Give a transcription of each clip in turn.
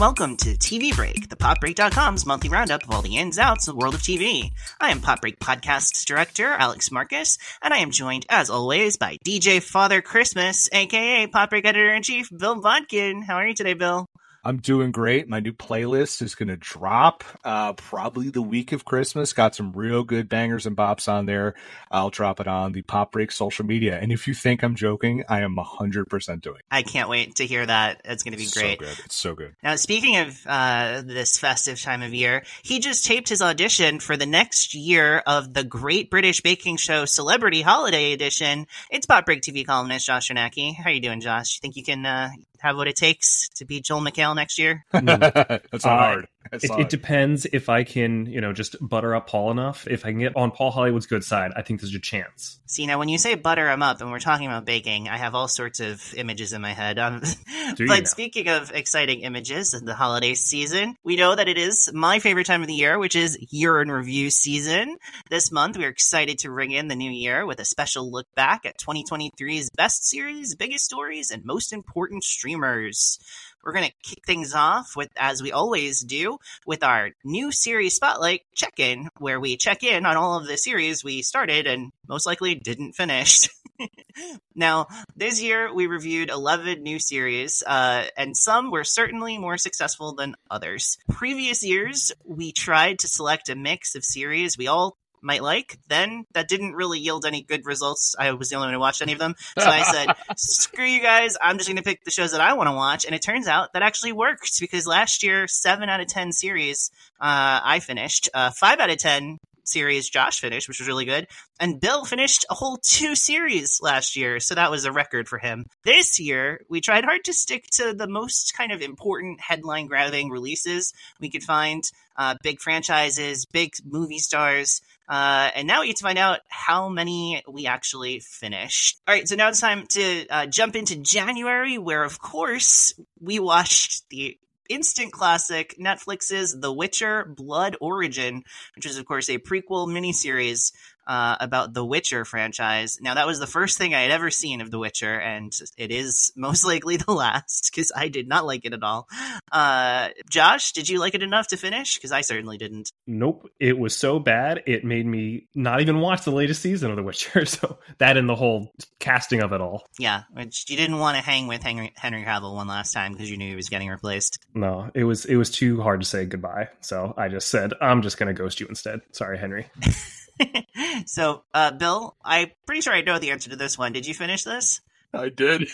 Welcome to TV Break, the PopBreak.com's monthly roundup of all the ins outs of the world of TV. I am Pop Break Podcast's director, Alex Marcus, and I am joined, as always, by DJ Father Christmas, aka Pop Break Editor in Chief, Bill Bodkin. How are you today, Bill? I'm doing great. My new playlist is going to drop uh, probably the week of Christmas. Got some real good bangers and bops on there. I'll drop it on the Pop Break social media. And if you think I'm joking, I am 100% doing it. I can't wait to hear that. It's going to be it's great. So good. It's so good. Now, speaking of uh, this festive time of year, he just taped his audition for the next year of the Great British Baking Show Celebrity Holiday Edition. It's Pop Break TV columnist Josh Sarnecky. How are you doing, Josh? You think you can uh, have what it takes to be Joel McHale next year? That's Uh, hard. That's It, it depends if I can, you know, just butter up Paul enough. If I can get on Paul Hollywood's good side, I think there's a chance. See, now when you say butter them up and we're talking about baking, I have all sorts of images in my head. Um, Do you but now? speaking of exciting images in the holiday season, we know that it is my favorite time of the year, which is year in review season. This month, we're excited to ring in the new year with a special look back at 2023's best series, biggest stories, and most important streamers. We're going to kick things off with, as we always do, with our new series spotlight check in, where we check in on all of the series we started and most likely didn't finish. now, this year we reviewed 11 new series, uh, and some were certainly more successful than others. Previous years, we tried to select a mix of series we all might like. Then that didn't really yield any good results. I was the only one who watched any of them. So I said, screw you guys. I'm just going to pick the shows that I want to watch. And it turns out that actually worked because last year, seven out of 10 series uh, I finished. Uh, five out of 10 series Josh finished, which was really good. And Bill finished a whole two series last year. So that was a record for him. This year, we tried hard to stick to the most kind of important headline grabbing releases we could find. Uh, big franchises, big movie stars. Uh, and now we get to find out how many we actually finished. All right, so now it's time to uh, jump into January, where, of course, we watched the instant classic Netflix's The Witcher Blood Origin, which is, of course, a prequel miniseries uh, about the Witcher franchise. Now, that was the first thing I had ever seen of The Witcher, and it is most likely the last because I did not like it at all. Uh, Josh, did you like it enough to finish? Because I certainly didn't. Nope. It was so bad, it made me not even watch the latest season of The Witcher. So that and the whole casting of it all. Yeah, which you didn't want to hang with Henry, Henry Cavill one last time because you knew he was getting replaced. No, it was it was too hard to say goodbye. So I just said, I'm just gonna ghost you instead. Sorry, Henry. so, uh, Bill, I'm pretty sure I know the answer to this one. Did you finish this? I did.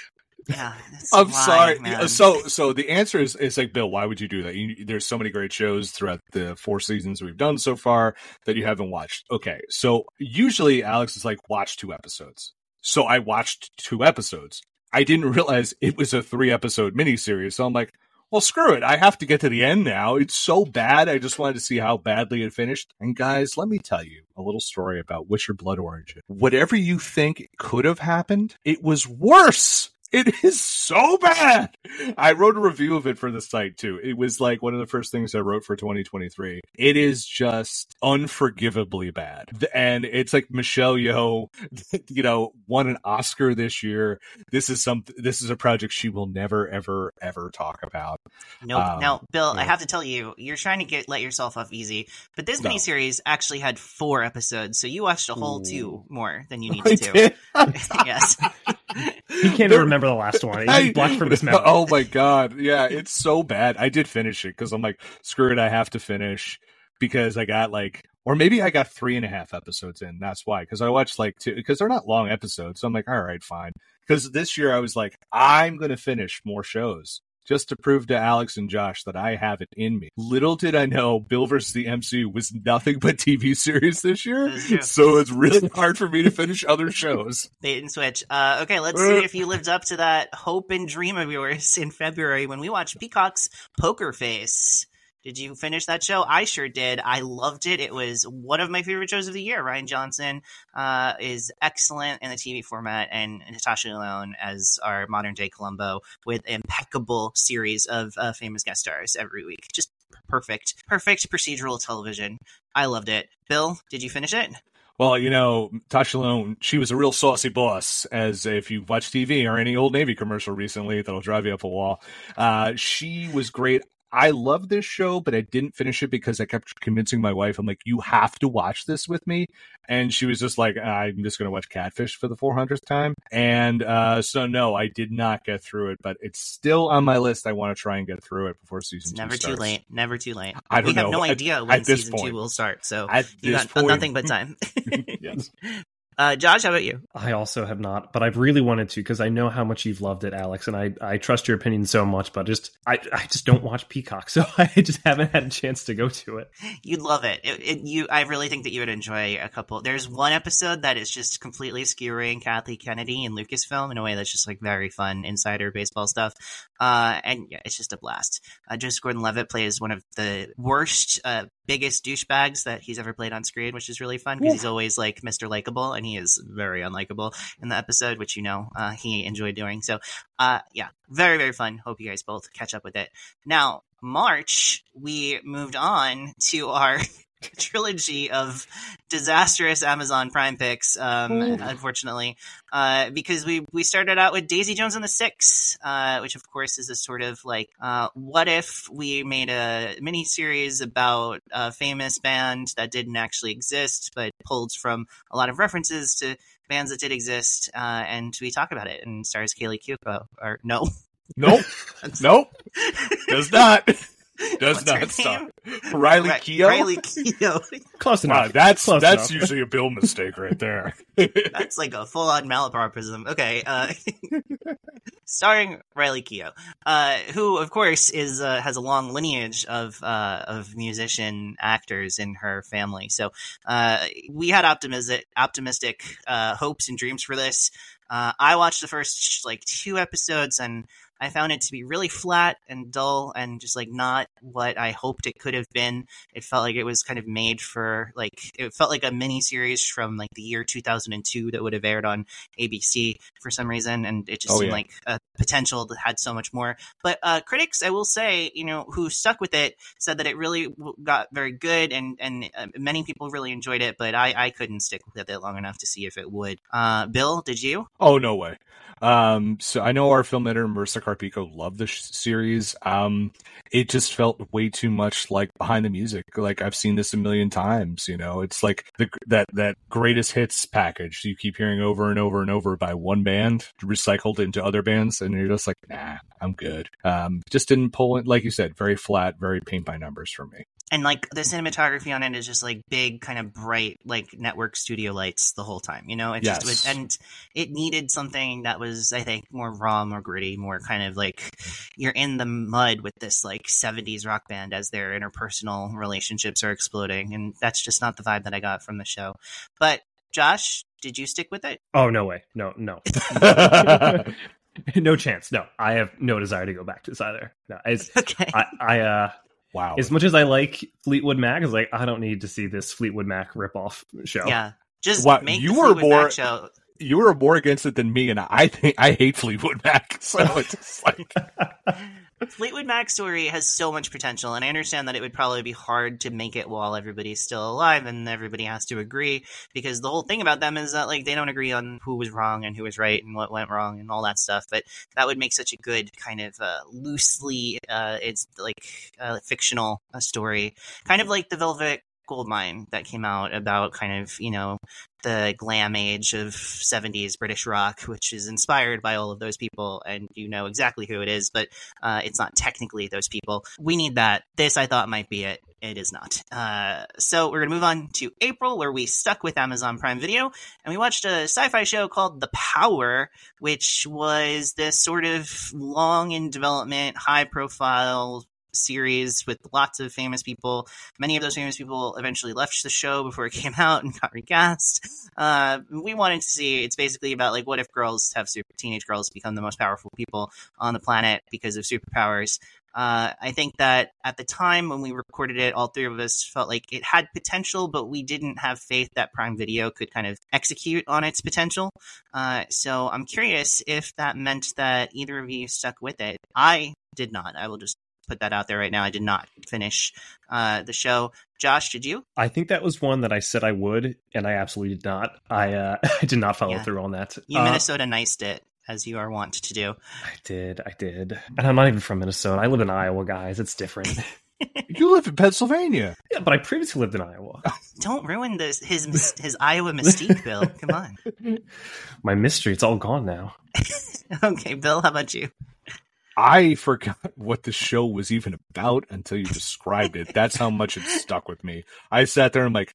Yeah. I'm why, sorry. man. So, so the answer is, is like, Bill, why would you do that? You, there's so many great shows throughout the four seasons we've done so far that you haven't watched. Okay. So usually Alex is like, watch two episodes. So I watched two episodes. I didn't realize it was a three episode miniseries. So I'm like, well, screw it. I have to get to the end now. It's so bad. I just wanted to see how badly it finished. And guys, let me tell you a little story about Witcher Blood Origin. Whatever you think could have happened, it was worse. It is so bad. I wrote a review of it for the site too. It was like one of the first things I wrote for 2023. It is just unforgivably bad. And it's like Michelle Yeoh, you know, won an Oscar this year. This is some this is a project she will never ever ever talk about. Nope. Um, now, Bill, I have to tell you, you're trying to get let yourself off easy. But this No. miniseries actually had four episodes, so you watched a whole two more than you need to. yes. He can't even remember the last one. He's blocked from his memory. Oh my god. Yeah, it's so bad. I did finish it because I'm like, screw it, I have to finish because I got like or maybe I got three and a half episodes in. That's why. Because I watched like two because they're not long episodes. So I'm like, all right, fine. Because this year I was like, I'm gonna finish more shows. Just to prove to Alex and Josh that I have it in me. Little did I know Bill versus the MCU was nothing but TV series this year. So it's really hard for me to finish other shows. Bait and switch. Uh, okay, let's see if you lived up to that hope and dream of yours in February when we watched Peacock's Poker Face. Did you finish that show? I sure did. I loved it. It was one of my favorite shows of the year. Rian Johnson uh, is excellent in the TV format, and Natasha Lyonne as our modern day Columbo with impeccable series of uh, famous guest stars every week. Just perfect, perfect procedural television. I loved it. Bill, did you finish it? Well, you know, Tasha Lyonne, she was a real saucy boss. As if you watch TV or any old Navy commercial recently, that'll drive you up a wall. Uh, she was great. I love this show, but I didn't finish it because I kept convincing my wife, I'm like, you have to watch this with me. And she was just like, I'm just going to watch Catfish for the 400th time. And uh, so, no, I did not get through it, but it's still on my list. I want to try and get through it before season it's two never starts. too late. Never too late. I we have know. no At- idea when at season two will start. So you got point, nothing but time. yes. uh, Josh, how about you? I also have not, but I've really wanted to because I know how much you've loved it, Alex, and I, I trust your opinion so much. But just I, I just don't watch Peacock, so I just haven't had a chance to go to it. You'd love it. It, it. You, I really think that you would enjoy a couple. There's one episode that is just completely skewering Kathy Kennedy and Lucasfilm in a way that's just like very fun insider baseball stuff. Uh, and yeah, it's just a blast. Uh, Joseph Gordon-Levitt plays one of the worst, uh, biggest douchebags that he's ever played on screen, which is really fun because he's always like Mr. Likable, and he is very unlikable in the episode, which you know uh, he enjoyed doing. So, uh, yeah, very very fun. Hope you guys both catch up with it. Now, March, we moved on to our trilogy of disastrous Amazon Prime picks. Um, unfortunately, uh, because we we started out with Daisy Jones and the Six, uh, which of course is a sort of like, uh, what if we made a mini series about a famous band that didn't actually exist, but pulled from a lot of references to bands that did exist, uh, and we talk about it and stars Kaley Cuoco or no. Nope. nope. Does not. Does What's not stop. Riley Ri- Keough? Riley Keough. Close Wow, enough. that's Close that's enough. usually a bill mistake right there. That's like a full on malapropism. Okay. Uh, starring Riley Keough, uh, who, of course, is uh, has a long lineage of uh, of musician actors in her family. So uh, we had optimistic optimistic uh, hopes and dreams for this. Uh, I watched the first like two episodes and I found it to be really flat and dull and just like not what I hoped it could have been. It felt like it was kind of made for like it felt like a mini series from like the year 2002 that would have aired on ABC for some reason, and it just Oh, seemed yeah. like a potential that had so much more. But uh, critics, I will say, you know, who stuck with it said that it really got very good, and and uh, many people really enjoyed it. But I I couldn't stick with it long enough to see if it would. Uh, Bill, did you? Oh no way. Um, so I know our film editor Marissa Carpico loved sh- series. Um, it just felt way too much like behind the music. Like I've seen this a million times. You know, it's like the that that greatest hits package you keep hearing over and over and over by one band recycled into other bands, and you're just like, nah, I'm good. Um, just didn't pull it. Like you said, very flat, very paint by numbers for me. And like the cinematography on it is just like big kind of bright like network studio lights the whole time you know it just Yes. was, and it needed something that was i think more raw more gritty more kind of like you're in the mud with this like 70s rock band as their interpersonal relationships are exploding and that's just not the vibe that i got from the show but josh did you stick with it Oh no way. No, no. no chance. No. I have no desire to go back to this either. No. It's okay I, I uh wow. as much as I like Fleetwood Mac, is like I don't need to see this Fleetwood Mac ripoff show. yeah just What, make you the were Fleetwood Mac more- show you were more against it than me, and I think I hate Fleetwood Mac. So it's just like Fleetwood Mac story has so much potential, and I understand that it would probably be hard to make it while everybody's still alive and everybody has to agree because the whole thing about them is that like they don't agree on who was wrong and who was right and what went wrong and all that stuff. But that would make such a good kind of uh, loosely, uh, it's like uh, fictional story, kind of like the Velvet Goldmine that came out about kind of you know the glam age of 70s British rock, which is inspired by all of those people, and you know exactly who it is, but uh, it's not technically those people. We need that. This, I thought, might be it. It is not. Uh, so we're going to move on to April, where we stuck with Amazon Prime Video, and we watched a sci fi show called The Power, which was this sort of long in development, high profile series with lots of famous people. Many of those famous people eventually left the show before it came out and got recast. Uh, we wanted to see. It's basically about like what if girls have super teenage girls become the most powerful people on the planet because of superpowers. Uh, I think that at the time when we recorded it, all three of us felt like it had potential, but we didn't have faith that Prime Video could kind of execute on its potential. Uh, so I'm curious if that meant that either of you stuck with it. I did not. I will just put that out there right now. I did not finish uh, the show. Josh, did you? I think that was one that I said I would, and I absolutely did not. I uh, I did not follow Yeah. through on that. You Uh, Minnesota niced it, as you are wont to do. I did, I did, and I'm not even from Minnesota. I live in Iowa, guys. It's different. You live in Pennsylvania. yeah, but I previously lived in Iowa. Don't ruin this his his Iowa mystique, Bill. Come on. My mystery, it's all gone now. Okay, Bill, how about you? I forgot what the show was even about until you described it. That's how much it stuck with me. I sat there and I'm like,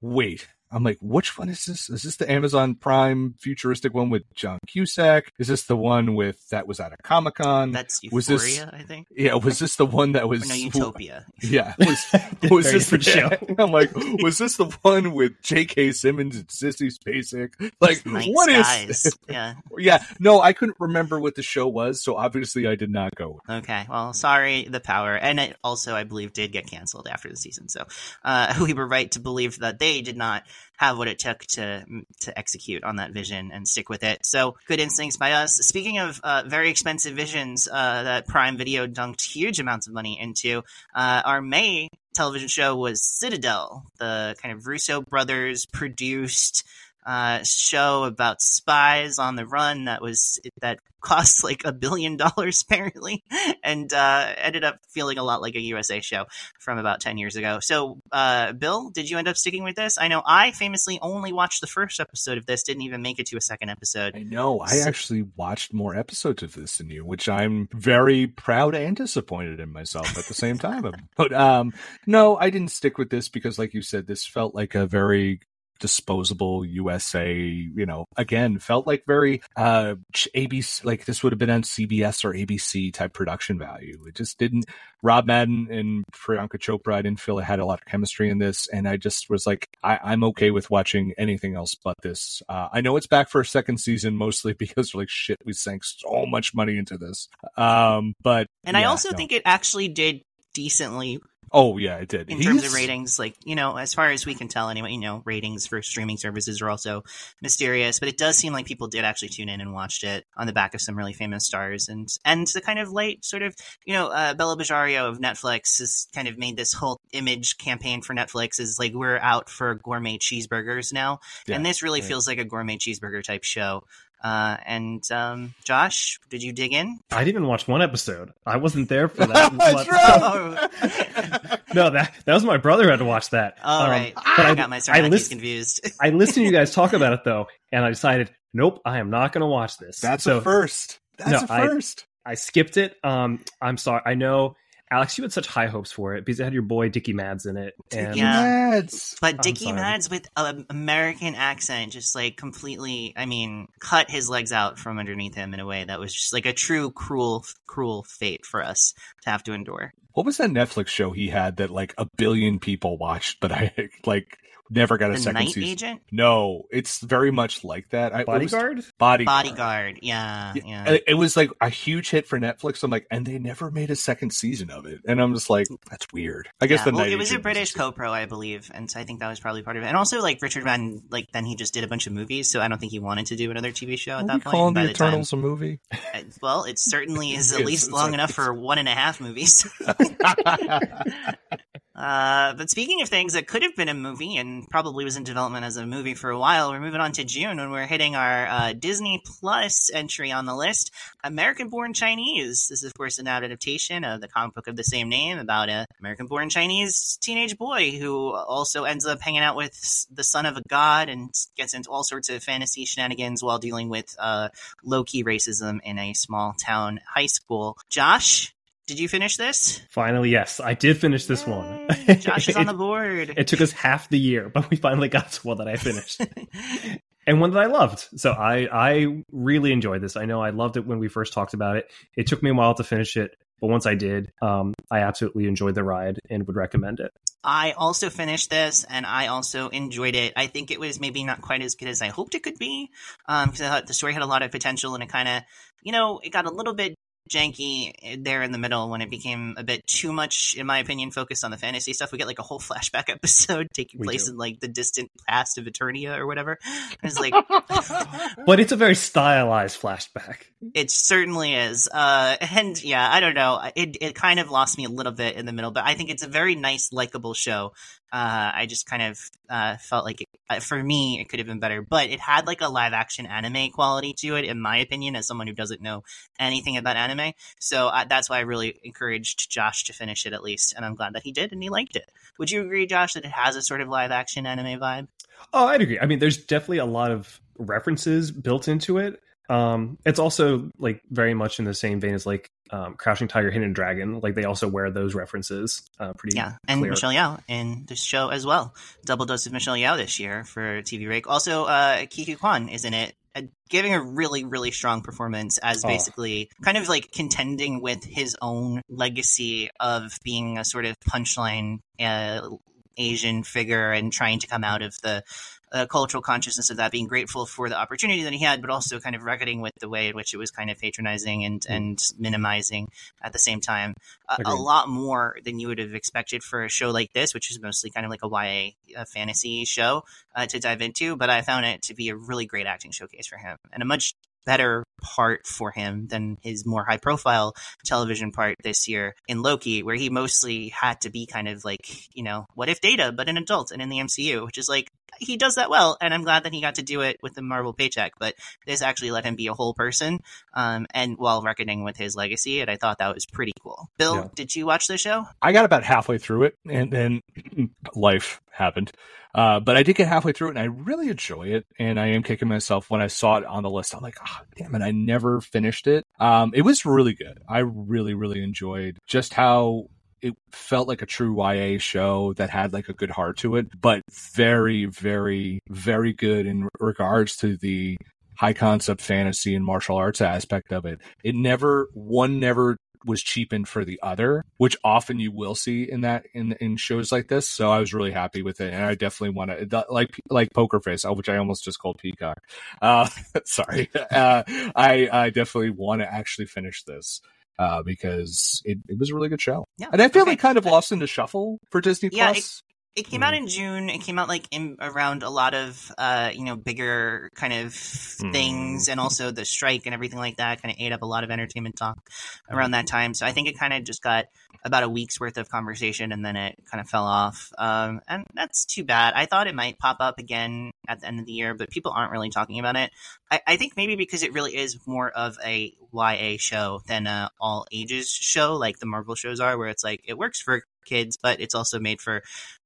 wait. I'm like, which one is this? Is this the Amazon Prime futuristic one with John Cusack? Is this the one with that was at a Comic Con? That's was Euphoria, this- I think. Yeah, was this the one that was Or no, Utopia. Yeah, was was this the different show. I'm like, was this the one with J.K. Simmons and Sissy Spacek? Like, Night what is? skies. Yeah. Yeah, no, I couldn't remember what the show was, so obviously I did not go. Okay. Well, sorry, the power, and it also, I believe, did get canceled after the season. So uh, we were right to believe that they did not have what it took to to execute on that vision and stick with it. So good instincts by us. Speaking of uh, very expensive visions uh, that Prime Video dunked huge amounts of money into, uh, our May television show was Citadel, the kind of Russo brothers produced uh, show about spies on the run that was that cost like a billion dollars apparently, and uh, ended up feeling a lot like a USA show from about ten years ago. So, uh, Bill, did you end up sticking with this? I know I famously only watched the first episode of this, didn't even make it to a second episode. I know. I actually watched more episodes of this than you, which I'm very proud and disappointed in myself at the same time. but um, no, I didn't stick with this because, like you said, this felt like a very disposable USA, you know, again, felt like very uh ABC like this would have been on CBS or ABC type production value. It just didn't Rob Madden and Priyanka Chopra, I didn't feel it had a lot of chemistry in this, and I just was like, I, I'm okay with watching anything else but this. Uh, I know it's back for a second season, mostly because like shit, we sank so much money into this. Um, but And I also no. think it actually did decently oh yeah, it did in terms of ratings. Like you know, as far as we can tell, anyway, you know, ratings for streaming services are also mysterious. But it does seem like people did actually tune in and watched it on the back of some really famous stars, and and the kind of light sort of you know, uh, Bela Bajaria of Netflix has kind of made this whole image campaign for Netflix is like we're out for gourmet cheeseburgers now, Yeah, and this really right. feels like a gourmet cheeseburger type show. Uh, and um, Josh, did you dig in? I didn't even watch one episode. I wasn't there for that. That's but- right. no, that that was my brother who had to watch that. All Um, right, but I, I- got my I Sarneckys list- confused. I listened to you guys talk about it though, and I decided, nope, I am not going to watch this. That's so a first. That's No, a I- first. I skipped it. Um, I'm sorry. I know, Alex, you had such high hopes for it because it had your boy Dickie Mads in it, and Yeah. Mads. But I'm Dickie sorry. Mads with an American accent just like completely, I mean, cut his legs out from underneath him in a way that was just like a true cruel, cruel fate for us to have to endure. What was that Netflix show he had that like a billion people watched, but I like never got a The second Night season? Agent? No, it's very much like that. I, it was- Bodyguard. Bodyguard. Bodyguard. Yeah, Yeah, yeah. It, it was like a huge hit for Netflix. I'm like, and they never made a second season of it, and I'm just like, that's weird. I guess Yeah, the well, Night it was a Agent British co-pro, I believe, and so I think that was probably part of it. And also, like Richard Van, like then he just did a bunch of movies, so I don't think he wanted to do another TV show at Are that we point. calling And the the time- a movie? Uh, Well, it certainly is at least long like- enough for one and a half movies. uh, but speaking of things that could have been a movie and probably was in development as a movie for a while, we're moving on to June when we're hitting our uh, Disney Plus entry on the list American Born Chinese. This is, of course, an adaptation of the comic book of the same name about a American born Chinese teenage boy who also ends up hanging out with the son of a god and gets into all sorts of fantasy shenanigans while dealing with uh, low key racism in a small town high school. Josh, did you finish this? Finally, yes, I did finish this one. Josh is on the board. It took us half the year, but we finally got to one that I finished. and one that I loved. So I I really enjoyed this. I know I loved it when we first talked about it. It took me a while to finish it, but once I did, um, I absolutely enjoyed the ride and would recommend it. I also finished this and I also enjoyed it. I think it was maybe not quite as good as I hoped it could be because I thought the story had a lot of potential and it kind of, you know, it got a little bit janky there in the middle when it became a bit too much, in my opinion, focused on the fantasy stuff. We get like a whole flashback episode taking We place do. in like the distant past of Eternia or whatever. It's like but it's a very stylized flashback. it certainly is. Uh, and yeah, I don't know. It it kind of lost me a little bit in the middle, but I think it's a very nice, likable show. Uh, I just kind of uh, felt like it, Uh, for me it could have been better, but it had like a live action anime quality to it, in my opinion, as someone who doesn't know anything about anime. So I, that's why I really encouraged Josh to finish it at least, and I'm glad that he did and he liked it. Would you agree, Josh, that it has a sort of live action anime vibe? Oh, I'd agree. I mean, there's definitely a lot of references built into it. Um, it's also like very much in the same vein as like um, Crouching Tiger, Hidden Dragon. Like they also wear those references uh, pretty Yeah, and clear. Michelle Yeoh in this show as well. Double dose of Michelle Yeoh this year for TV Break. Also, uh, Ke Huy Quan is in it, uh, giving a really, really strong performance as Oh. basically kind of like contending with his own legacy of being a sort of punchline uh, Asian figure and trying to come out of the uh, cultural consciousness of that, being grateful for the opportunity that he had, but also kind of reckoning with the way in which it was kind of patronizing and, and minimizing at the same time a, a lot more than you would have expected for a show like this, which is mostly kind of like a YA fantasy show uh, to dive into. But I found it to be a really great acting showcase for him and a much better part for him than his more high profile television part this year in Loki, where he mostly had to be kind of like, you know, what if data, but an adult and in the MCU, which is like, he does that well. And I'm glad that he got to do it with the Marvel paycheck, but this actually let him be a whole person. Um, and while reckoning with his legacy, and I thought that was pretty cool. Bill, Yeah. did you watch the show? I got about halfway through it, and then life happened. Uh, but I did get halfway through it, and I really enjoy it. And I am kicking myself when I saw it on the list. I'm like, oh, damn it, I never finished it. Um, it was really good. I really, really enjoyed just how it felt like a true YA show that had like a good heart to it, but very, very, very good in regards to the high concept fantasy and martial arts aspect of it. It never, one never was cheapened for the other, which often you will see in that in in shows like this. So I was really happy with it, and I definitely want to like like Poker Face, which I almost just called Peacock. Uh, sorry, uh, I I definitely want to actually finish this. Uh, because it, it was a really good show, Yeah. and I feel okay. like kind of lost in the shuffle for Disney Yeah, Plus. It came out in June. It came out like in around a lot of uh, you know bigger kind of things, and also the strike and everything like that kind of ate up a lot of entertainment talk around that time. So I think it kind of just got about a week's worth of conversation, and then it kind of fell off. Um, and that's too bad. I thought it might pop up again at the end of the year, but people aren't really talking about it. I, I think maybe because it really is more of a YA show than a all ages show, like the Marvel shows are, where it's like it works for kids, but it's also made for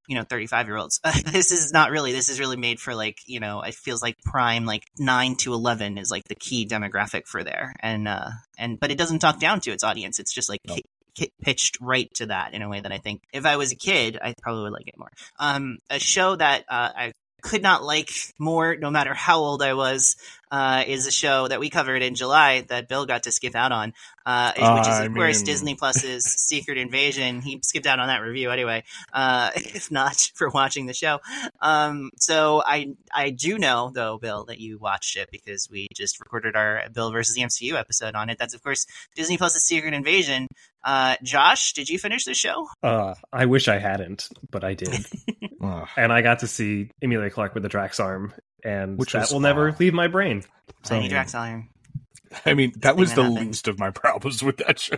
you know 35 year olds this is not really this is really made for like you know it feels like prime like 9 to 11 is like the key demographic for there. And uh and but it doesn't talk down to its audience. It's just like No. ki- ki- pitched right to that in a way that i think if i was a kid i probably would like it more. Um a show that uh, i could not like more no matter how old i was uh, is a show that we covered in July that Bill got to skip out on, uh, which is I of course mean- Disney Plus's Secret Invasion. He skipped out on that review anyway, uh, if not for watching the show. Um, so I I do know though, Bill, that you watched it because we just recorded our Bill versus the MCU episode on it. That's of course Disney Plus's Secret Invasion. Uh, Josh, did you finish the show? Uh, I wish I hadn't, but I did, and I got to see Emilia Clarke with the Drax arm, and Which that was- will never wow. leave my brain. Tiny Drax Iron. I mean, that was thing the happened. least of my problems with that show.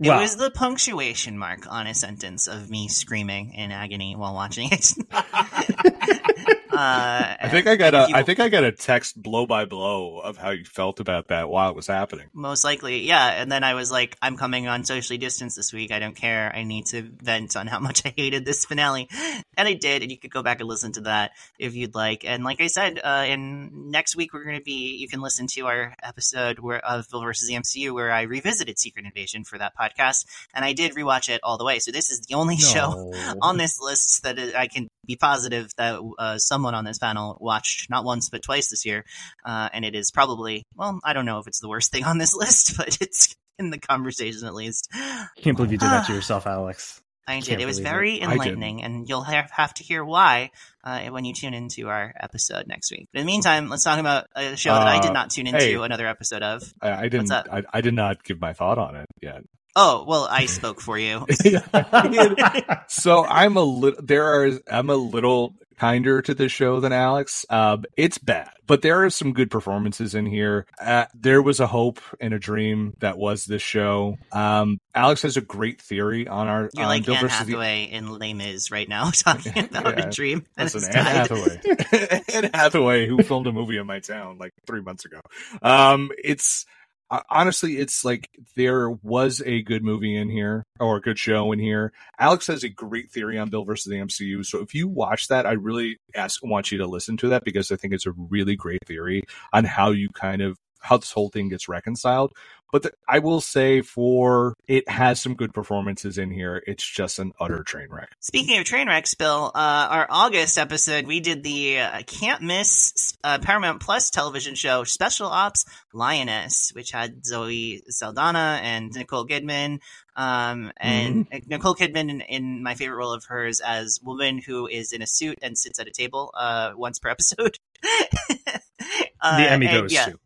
It Wow. was the punctuation mark on a sentence of me screaming in agony while watching it. uh, I think I got a you- I think I got a text blow by blow of how you felt about that while it was happening. Most likely, yeah. And then I was like, I'm coming on socially distance this week. I don't care. I need to vent on how much I hated this finale. And I did. And you could go back and listen to that if you'd like. And like I said, uh, in next week, we're going to be, you can listen to our episode where, of Bill versus the MCU where I revisited Secret Invasion for that podcast. And I did rewatch it all the way. So this is the only show on this list that I can be positive that uh, someone on this panel watched not once but twice this year, uh, and it is probably well, I don't know if it's the worst thing on this list, but it's in the conversation at least. I can't believe you did that to yourself, Alex. I did. Can't It was believe it. very enlightening, and you'll have, have to hear why uh, when you tune into our episode next week. But in the meantime, let's talk about a show that I did Uh, not tune into hey. another episode of. I, I didn't. I, I did not give my thought on it yet. Oh, well, I spoke for you. so I'm a little. There are. I'm a little kinder to this show than Alex. Um, it's bad, but there are some good performances in here. Uh, there was a hope and a dream that was this show. Um, Alex has a great theory on our. You're on like Bill Anne versus the- Hathaway in Les Mis right now, talking about Yeah. a dream that Listen, Anne. Hathaway. Anne Hathaway, who filmed a movie in my town like three months ago. Um, it's honestly, it's like there was a good movie in here or a good show in here. Alex has a great theory on Bill versus the MCU. So if you watch that, I really ask want you to listen to that because I think it's a really great theory on how you kind of how this whole thing gets reconciled. But the, I will say, for it has some good performances in here. It's just an utter train wreck. Speaking of train wrecks, Bill, uh, our August episode, we did the uh, can't miss uh, Paramount Plus television show Special Ops Lioness, which had Zoe Saldana and Nicole Kidman. Um, and Nicole Kidman in, in my favorite role of hers as woman who is in a suit and sits at a table uh, once per episode. Uh, the Emmy goes yeah, to.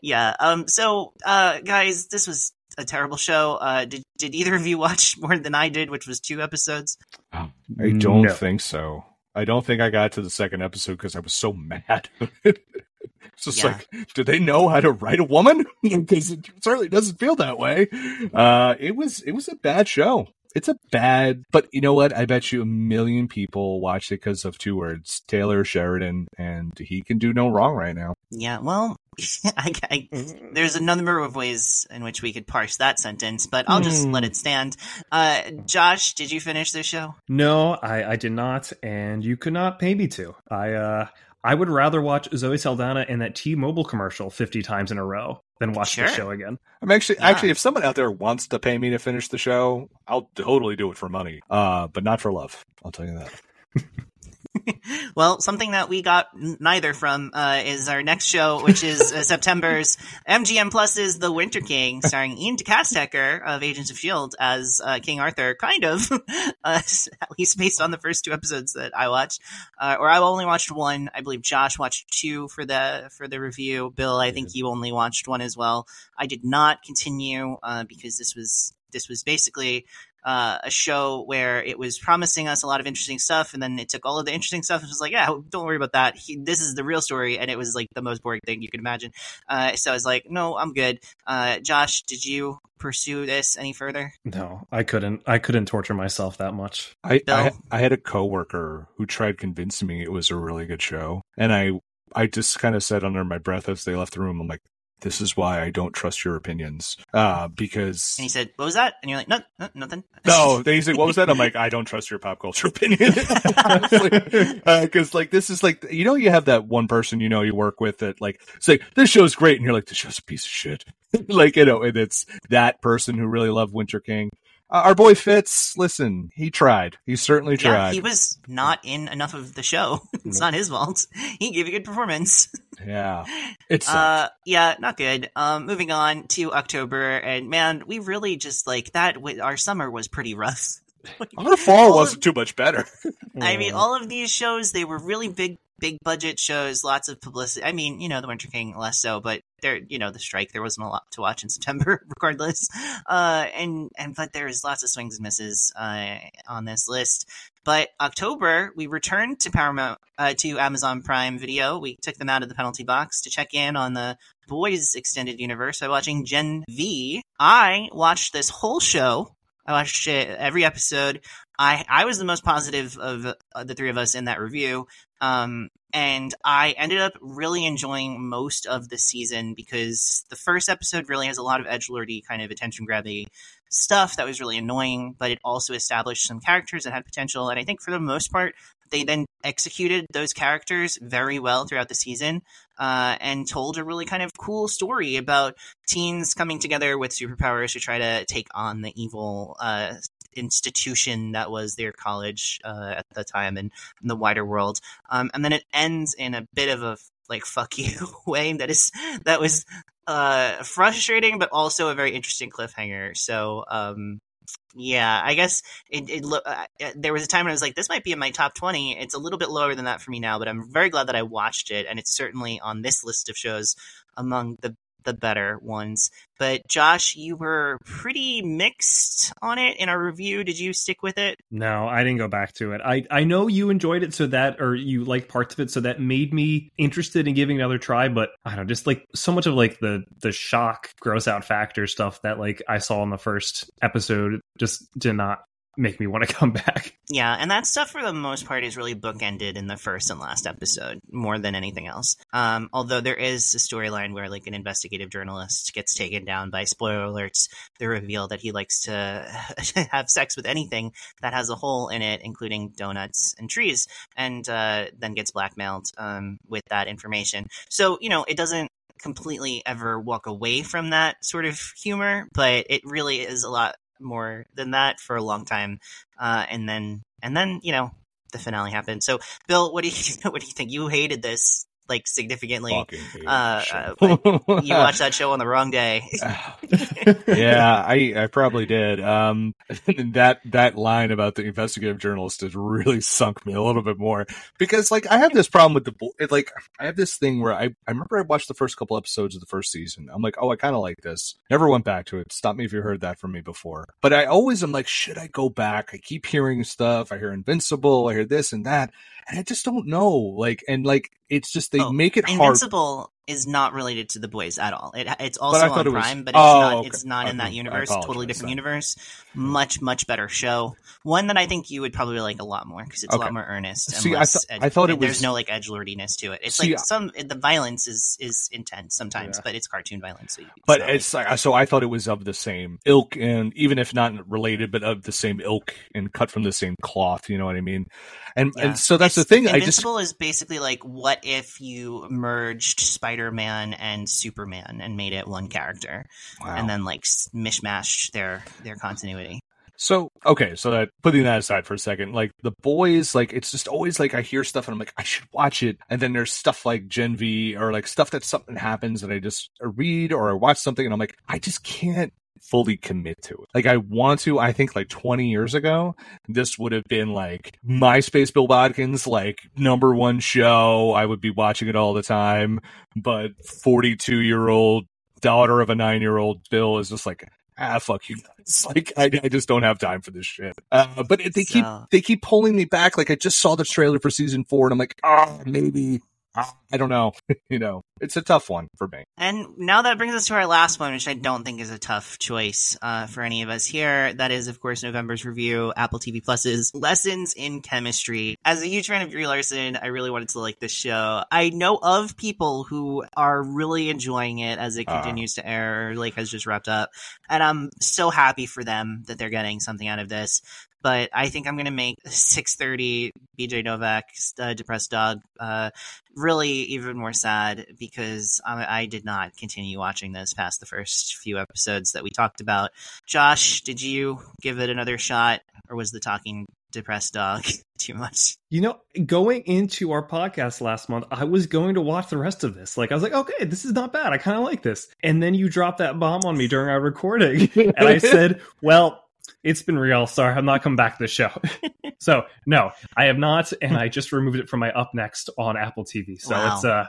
Yeah. Um. So, uh, guys, this was a terrible show. Uh, did did either of you watch more than I did, which was two episodes? I don't No. think so. I don't think I got to the second episode because I was so mad. it's just Yeah. like, do they know how to write a woman? Because it certainly doesn't feel that way. Uh, it was it was a bad show. It's a bad, but you know what? I bet you a million people watched it because of two words: Taylor Sheridan, and he can do no wrong right now. Yeah. Well, I, I, there's a number of ways in which we could parse that sentence, but I'll just Hmm. let it stand. Uh, Josh, did you finish this show? No, I, I did not, and you could not pay me to. I uh, I would rather watch Zoe Saldana in that T-Mobile commercial fifty times in a row than watch Sure. the show again. I'm actually Yeah. actually if someone out there wants to pay me to finish the show, I'll totally do it for money. Uh, but not for love. I'll tell you that. Well, something that we got neither from uh, is our next show, which is uh, September's MGM Plus's The Winter King, starring Iain De Caestecker of Agents of S.H.I.E.L.D. As uh, King Arthur, kind of, uh, at least based on the first two episodes that I watched. Uh, or I only watched one. I believe Josh watched two for the for the review. Bill, I think you only watched one as well. I did not continue uh, because this was this was basically uh, a show where it was promising us a lot of interesting stuff, and then it took all of the interesting stuff and was like, "Yeah, don't worry about that. He, this is the real story," and it was like the most boring thing you could imagine. Uh, so I was like, "No, I'm good." Uh, Josh, did you pursue this any further? No, I couldn't. I couldn't torture myself that much. I, I I had a coworker who tried convincing me it was a really good show, and I I just kind of said under my breath as they left the room, I'm like, "This is why I don't trust your opinions," uh, because And he said, "What was that?" And you're like, "No, no nothing." no, they say, "What was that?" I'm like, "I don't trust your pop culture opinion," because like this is like you know you have that one person you know you work with that like it's like this show's great, and you're like, "This show's a piece of shit," like you know, and it's that person who really loved Winter King. Uh, our boy Fitz, listen, he tried. He certainly Yeah, tried. he was not in enough of the show. it's not his fault. He gave a good performance. Yeah, it's Uh, yeah, not good. Um, moving on to October, and man, we really just like that. w- Our summer was pretty rough. our fall wasn't too much better. I mean, Mm. all of these shows, they were really big, big budget shows, lots of publicity. I mean, you know, The Winter King less so, but there, you know, the strike, there wasn't a lot to watch in September, regardless. Uh, and, and, but there's lots of swings and misses, uh, on this list. But October, we returned to Paramount, uh, to Amazon Prime Video. We took them out of the penalty box to check in on the boys extended universe by watching Gen V. I watched this whole show. I watched it every episode. I I was the most positive of uh, the three of us in that review. Um, and I ended up really enjoying most of the season because the first episode really has a lot of edge lordy kind of attention grabby stuff that was really annoying, but it also established some characters that had potential. And I think for the most part, they then executed those characters very well throughout the season uh, and told a really kind of cool story about teens coming together with superpowers to try to take on the evil uh, institution that was their college uh, at the time and in the wider world. Um, and then it ends in a bit of a like fuck you way that is that was uh, frustrating, but also a very interesting cliffhanger. So um, Yeah, I guess it. it lo- uh, uh, there was a time when I was like, "This might be in my top 20. It's a little bit lower than that for me now, but I'm very glad that I watched it, and it's certainly on this list of shows among the the better ones. But Josh, you were pretty mixed on it in our review. Did you stick with it? No, I didn't go back to it. I I know you enjoyed it, so that or you liked parts of it, so that made me interested in giving another try. But I don't know, just like so much of like the the shock, gross out factor stuff that like I saw in the first episode just did not make me want to come back. Yeah, and that stuff for the most part is really bookended in the first and last episode more than anything else. Um, although there is a storyline where like an investigative journalist gets taken down by spoiler alerts. They reveal that he likes to have sex with anything that has a hole in it, including donuts and trees, and uh, then gets blackmailed um, with that information. So you know it doesn't completely ever walk away from that sort of humor, but it really is a lot more than that for a long time. Uh, and then, and then, you know, the finale happened. So, Bill, what do you what do you think? You hated this like significantly. Uh, uh, you watched that show on the wrong day. yeah, I I probably did. Um, that that line about the investigative journalist has really sunk me a little bit more because like I have this problem with the like I have this thing where I I remember I watched the first couple episodes of the first season. I'm like, oh, I kind of like this. Never went back to it. Stop me if you heard that from me before. But I always am like, should I go back? I keep hearing stuff. I hear Invincible. I hear this and that, and I just don't know. Like and like it's just they oh, make it hard. Invincible is not related to the boys at all. It, it's also on Prime, was... but it's oh, not. Okay. It's not in that universe. Totally different universe. Mm-hmm. Much much better show. One that I think you would probably like a lot more because it's okay. a lot more earnest. See, I, th- I, thought it was. There's no like edge lordiness to it. It's See, like some the violence is is intense sometimes, yeah. but it's cartoon violence. So but it's like, so I thought it was of the same ilk, and even if not related, but of the same ilk and cut from the same cloth. You know what I mean? And yeah. and so that's it's, the thing. Invincible I just is basically like what if you merged Spider Man and Superman and made it one character, wow. and then like mishmashed their their continuity. So okay, so that putting that aside for a second, like the boys, like it's just always like I hear stuff and I'm like I should watch it, and then there's stuff like Gen V or like stuff that something happens and I just read or I watch something and I'm like I just can't fully commit to it. Like I want to, I think like 20 years ago, this would have been like MySpace Bill Bodkins, like number one show. I would be watching it all the time. But 42 year old daughter of a nine year old Bill is just like, ah, fuck you guys. Like, I, I just don't have time for this shit. Uh, but they keep, they keep pulling me back. Like, I just saw the trailer for season four and I'm like, oh, maybe, I don't know. you know, it's a tough one for me. And now that brings us to our last one, which I don't think is a tough choice uh, for any of us here. That is, of course, November's review, Apple TV Plus's Lessons in Chemistry. As a huge fan of Brie Larson, I really wanted to like this show. I know of people who are really enjoying it as it uh. continues uh. to air, like has just wrapped up. And I'm so happy for them that they're getting something out of this but I think I'm going to make 6:30 BJ Novak uh, depressed dog uh, really even more sad because I, I, did not continue watching this past the first few episodes that we talked about. Josh, did you give it another shot, or was the talking depressed dog too much? You know, going into our podcast last month, I was going to watch the rest of this. Like, I was like, okay, this is not bad. I kind of like this. And then you dropped that bomb on me during our recording, and I said, well it's been real. Sorry, I'm not coming back to the show. so no, I have not, and I just removed it from my up next on Apple TV. So wow. it's uh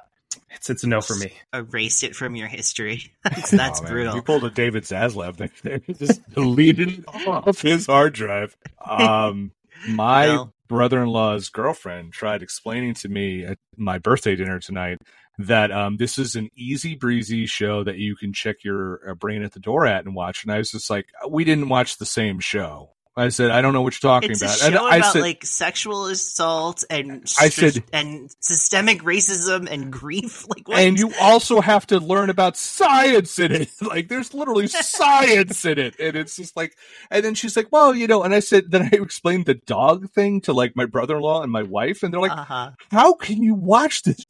it's it's a no for me. Erase it from your history. that's, that's oh, brutal. You pulled a David Zaslav there. Just deleted off his hard drive. Um, my no. brother-in-law's girlfriend tried explaining to me at my birthday dinner tonight that um, this is an easy breezy show that you can check your uh, brain at the door at and watch. And I was just like, we didn't watch the same show. I said, I don't know what you're talking it's about. It's a show and about said, like sexual assault and I said, and systemic racism and grief. Like, what? and you also have to learn about science in it. like, there's literally science in it, and it's just like. And then she's like, "Well, you know," and I said, then I explained the dog thing to like my brother-in-law and my wife, and they're like, uh-huh. "How can you watch this?"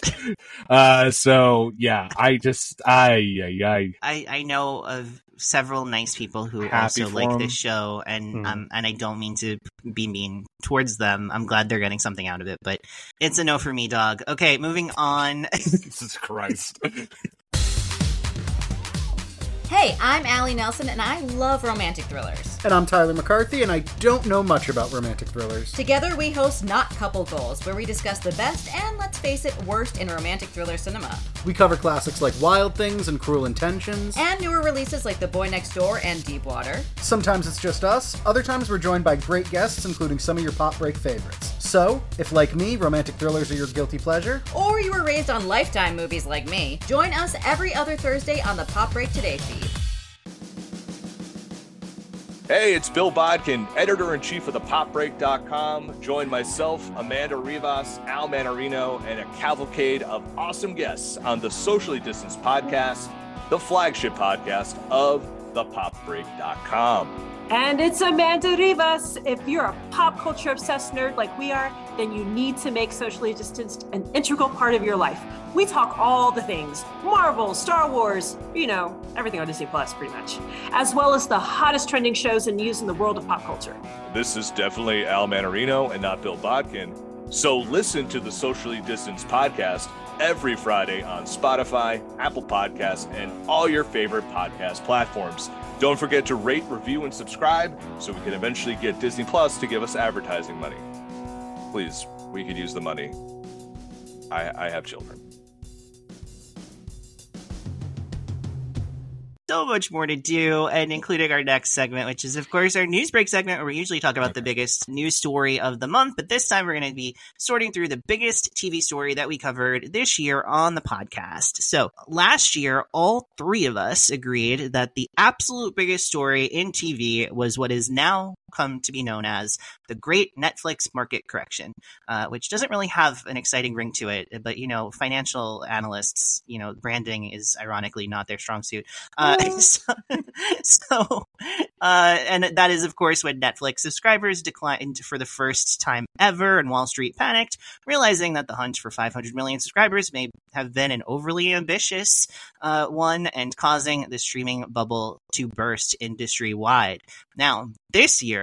uh, so yeah, I just, I, I, I, I know of several nice people who Happy also like this show, and mm. um, and I don't mean to be mean towards them. I'm glad they're getting something out of it, but it's a no for me, dog. Okay, moving on. Jesus Christ. hey, I'm Allie Nelson, and I love romantic thrillers. And I'm Tyler McCarthy, and I don't know much about romantic thrillers. Together, we host Not Couple Goals, where we discuss the best and, let's face it, worst in romantic thriller cinema. We cover classics like Wild Things and Cruel Intentions. And newer releases like The Boy Next Door and Deep Water. Sometimes it's just us, other times we're joined by great guests, including some of your pop break favorites. So, if like me, romantic thrillers are your guilty pleasure, or you were raised on Lifetime movies like me, join us every other Thursday on the Pop Break Today feed. Hey, it's Bill Bodkin, editor in chief of the popbreak.com. Join myself, Amanda Rivas, Al Manarino, and a cavalcade of awesome guests on the Socially Distanced podcast, the flagship podcast of thepopbreak.com. And it's Amanda Rivas. If you're a pop culture obsessed nerd like we are, then you need to make socially distanced an integral part of your life. We talk all the things Marvel, Star Wars, you know, everything on Disney Plus, pretty much, as well as the hottest trending shows and news in the world of pop culture. This is definitely Al Manarino and not Bill Bodkin. So listen to the Socially Distanced podcast every Friday on Spotify, Apple Podcasts, and all your favorite podcast platforms. Don't forget to rate, review, and subscribe so we can eventually get Disney Plus to give us advertising money. Please, we could use the money. I, I have children. So much more to do, and including our next segment, which is, of course, our news break segment, where we usually talk about the biggest news story of the month. But this time, we're going to be sorting through the biggest TV story that we covered this year on the podcast. So last year, all three of us agreed that the absolute biggest story in TV was what is now come to be known as the Great Netflix Market Correction, uh, which doesn't really have an exciting ring to it. But you know, financial analysts, you know, branding is ironically not their strong suit. Uh, so, so uh, and that is, of course, when Netflix subscribers declined for the first time ever, and Wall Street panicked, realizing that the hunt for 500 million subscribers may have been an overly ambitious uh, one, and causing the streaming bubble to burst industry wide. Now, this year,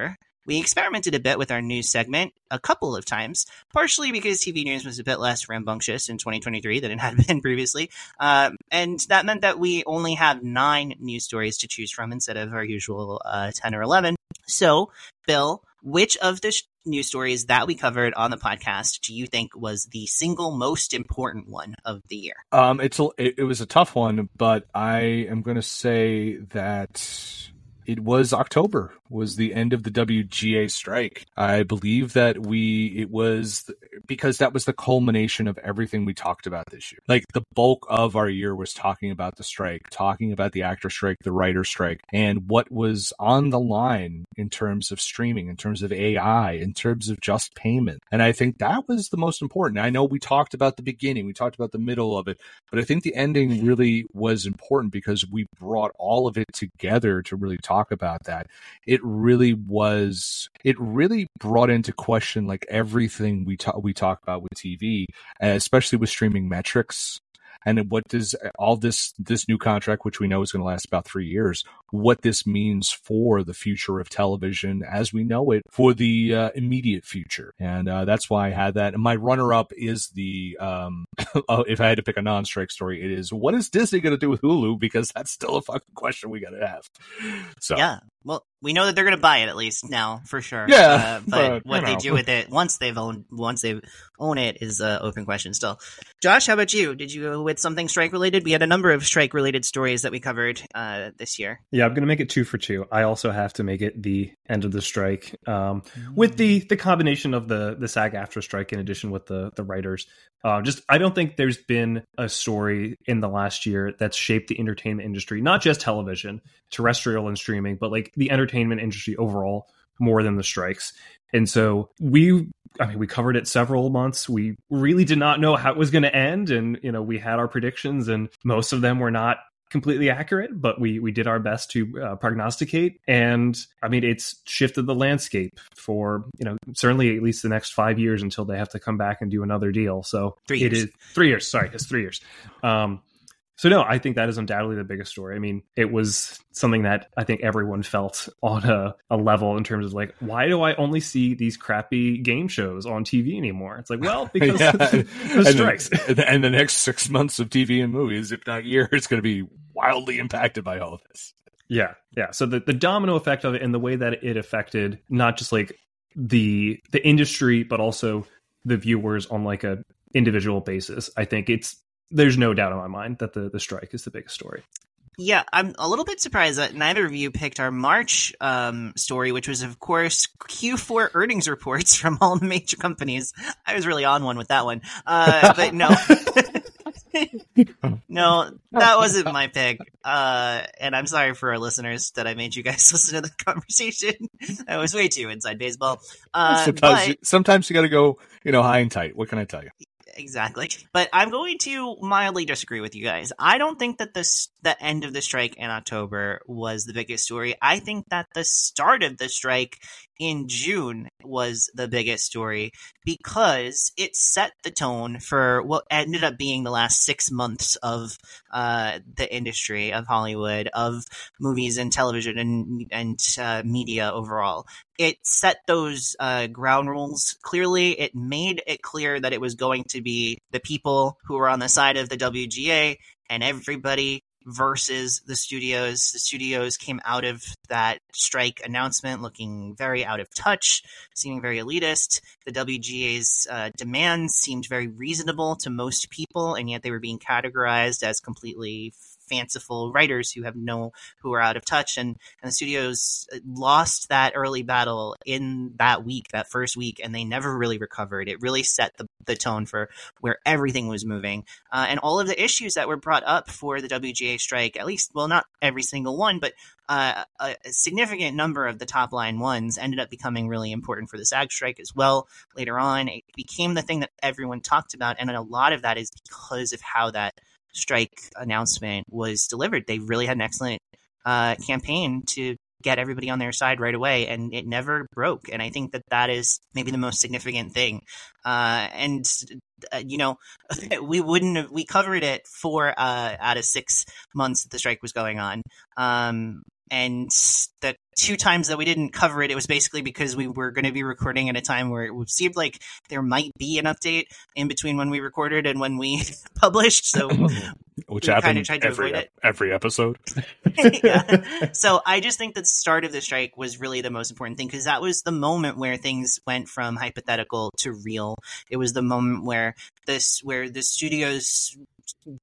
we experimented a bit with our news segment a couple of times, partially because TV news was a bit less rambunctious in 2023 than it had been previously. Um, and that meant that we only had nine news stories to choose from instead of our usual uh, 10 or 11. So, Bill, which of the sh- news stories that we covered on the podcast do you think was the single most important one of the year? Um, it's a, it, it was a tough one, but I am going to say that it was October was the end of the WGA strike. I believe that we it was because that was the culmination of everything we talked about this year. Like the bulk of our year was talking about the strike, talking about the actor strike, the writer strike, and what was on the line in terms of streaming, in terms of AI, in terms of just payment. And I think that was the most important. I know we talked about the beginning, we talked about the middle of it, but I think the ending really was important because we brought all of it together to really talk about that. It really was it really brought into question like everything we talk we talk about with TV, especially with streaming metrics. And what does all this this new contract which we know is going to last about 3 years what this means for the future of television as we know it for the uh, immediate future. And uh, that's why i had that. And my runner up is the um, oh, if i had to pick a non-strike story it is what is disney going to do with hulu? Because that's still a fucking question we got to have. So yeah well we know that they're going to buy it at least now for sure. Yeah, uh, but, but, what they know. do with it once they've owned once they own it is an open question still. Josh, how about you? Did you go with something strike related? We had a number of strike related stories that we covered uh, this year. Yeah, I'm going to make it two for two. I also have to make it the end of the strike um, with the the combination of the the SAG-AFTRA strike in addition with the the writers. Uh, just I don't think there's been a story in the last year that's shaped the entertainment industry, not just television, terrestrial and streaming, but like the entertainment industry overall more than the strikes. And so we I mean we covered it several months. We really did not know how it was going to end and you know we had our predictions and most of them were not completely accurate, but we we did our best to uh, prognosticate. And I mean, it's shifted the landscape for you know certainly at least the next five years until they have to come back and do another deal. So Three it years. is three years. Sorry, it's three years. Um, so no, I think that is undoubtedly the biggest story. I mean, it was something that I think everyone felt on a, a level in terms of like, why do I only see these crappy game shows on TV anymore? It's like, well, because Yeah. the and, strikes. The, and the next six months of TV and movies, if not year, is going to be wildly impacted by all of this. Yeah, yeah. So the, the domino effect of it and the way that it affected not just like the the industry, but also the viewers on like a individual basis. I think it's there's no doubt in my mind that the the strike is the biggest story. Yeah, I'm a little bit surprised that neither of you picked our March um, story, which was, of course, Q4 earnings reports from all the major companies. I was really on one with that one, uh, but no. no, that wasn't my pick. Uh, and I'm sorry for our listeners that I made you guys listen to the conversation. I was way too inside baseball. Uh, sometimes, but- you, sometimes you got to go, you know, high and tight. What can I tell you? Exactly. But I'm going to mildly disagree with you guys. I don't think that this the end of the strike in October was the biggest story. I think that the start of the strike in June was the biggest story because it set the tone for what ended up being the last six months of uh, the industry of Hollywood, of movies and television and and uh, media overall. It set those uh, ground rules clearly. It made it clear that it was going to be the people who were on the side of the WGA and everybody versus the studios. The studios came out of that strike announcement looking very out of touch, seeming very elitist. The WGA's uh, demands seemed very reasonable to most people, and yet they were being categorized as completely fanciful writers who have no who are out of touch. And, and the studios lost that early battle in that week that first week and they never really recovered. It really set the, the tone for where everything was moving. Uh, and all of the issues that were brought up for the WGA strike, at least, well, not every single one, but uh, a, a significant number of the top line ones ended up becoming really important for the SAG strike as well. Later on, it became the thing that everyone talked about, and a lot of that is because of how that strike announcement was delivered. They really had an excellent uh, campaign to get everybody on their side right away, and it never broke. And I think that that is maybe the most significant thing. Uh, and uh, you know, we wouldn't have, we covered it for uh, out of six months that the strike was going on. Um, and the two times that we didn't cover it, it was basically because we were going to be recording at a time where it seemed like there might be an update in between when we recorded and when we published. So Which happened tried to every avoid it. every episode. yeah. So I just think that the start of the strike was really the most important thing because that was the moment where things went from hypothetical to real. It was the moment where this where the studios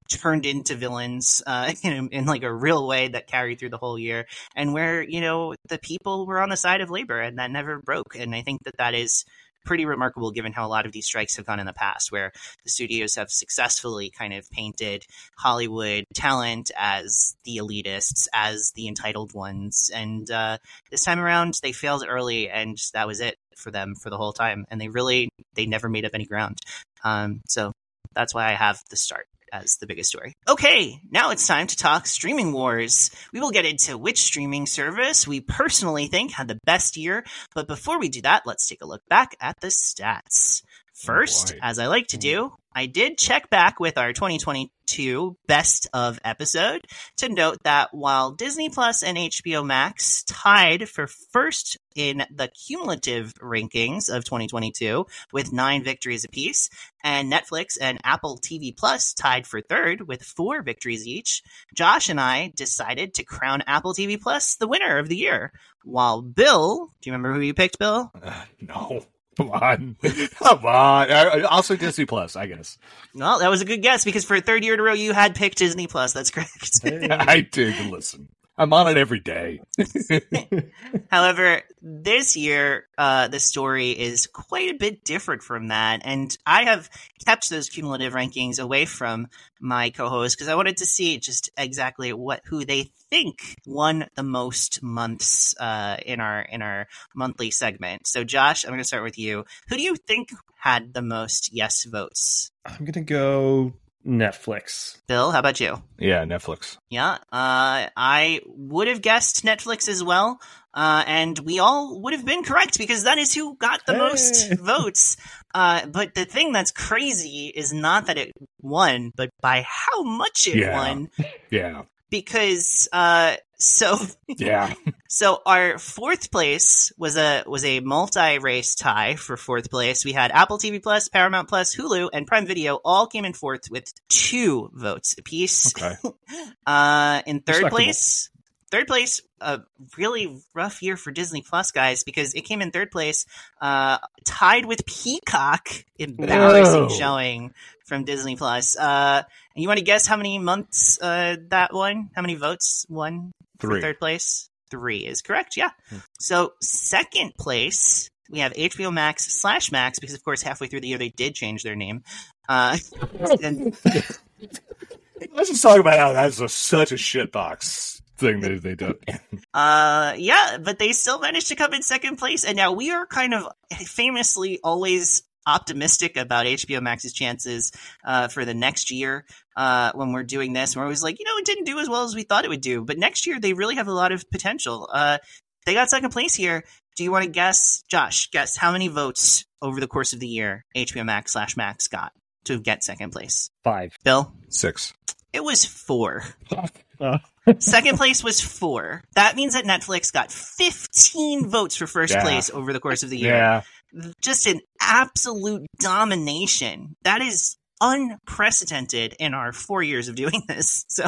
turned into villains uh, in, in like a real way that carried through the whole year, and where you know the people were on the side of labor, and that never broke. And I think that that is pretty remarkable given how a lot of these strikes have gone in the past where the studios have successfully kind of painted hollywood talent as the elitists as the entitled ones and uh, this time around they failed early and that was it for them for the whole time and they really they never made up any ground um, so that's why i have the start as the biggest story. Okay, now it's time to talk streaming wars. We will get into which streaming service we personally think had the best year, but before we do that, let's take a look back at the stats. First, as I like to do, I did check back with our 2022 best of episode to note that while Disney Plus and HBO Max tied for first in the cumulative rankings of 2022 with nine victories apiece, and Netflix and Apple TV Plus tied for third with four victories each, Josh and I decided to crown Apple TV Plus the winner of the year. While Bill, do you remember who you picked, Bill? Uh, no. Come on. Come on. Also Disney Plus, I guess. Well, that was a good guess because for a third year in a row, you had picked Disney Plus. That's correct. I did listen. I'm on it every day. However, this year, uh, the story is quite a bit different from that. And I have kept those cumulative rankings away from my co-host because I wanted to see just exactly what, who they think won the most months, uh, in our, in our monthly segment. So Josh, I'm going to start with you. Who do you think had the most yes votes? I'm gonna go Netflix. Bill, how about you? Yeah, Netflix. Yeah, uh, I would have guessed Netflix as well, uh, and we all would have been correct because that is who got the most votes. Uh, but the thing that's crazy is not that it won, but by how much it Yeah. won. Yeah. Because uh, so Yeah. so our fourth place was a was a multi race tie for fourth place. We had Apple TV Plus, Paramount Plus, Hulu, and Prime Video all came in fourth with two votes apiece. Okay. Uh, in third place, third place, a really rough year for Disney Plus, guys, because it came in third place, uh, tied with Peacock. Embarrassing No. showing from Disney Plus. Uh, and you want to guess how many months uh, that won? How many votes won for Three. third place? Three is correct. Yeah. So second place, we have HBO Max slash Max because of course halfway through the year they did change their name. Uh, and Let's just talk about how that's a, such a shitbox thing that they did. Uh, yeah, but they still managed to come in second place, and now we are kind of famously always optimistic about HBO Max's chances uh, for the next year. Uh, when we're doing this, we're always like, you know, it didn't do as well as we thought it would do, but next year they really have a lot of potential. Uh, they got second place here. Do you want to guess, Josh? Guess how many votes over the course of the year HBO Max slash Max got to get second place? Five. Bill, Six. it was four. Uh, Second place was four. That means that Netflix got 15 votes for first Yeah. place over the course of the year. Yeah. Just an absolute domination. That is unprecedented in our four years of doing this. So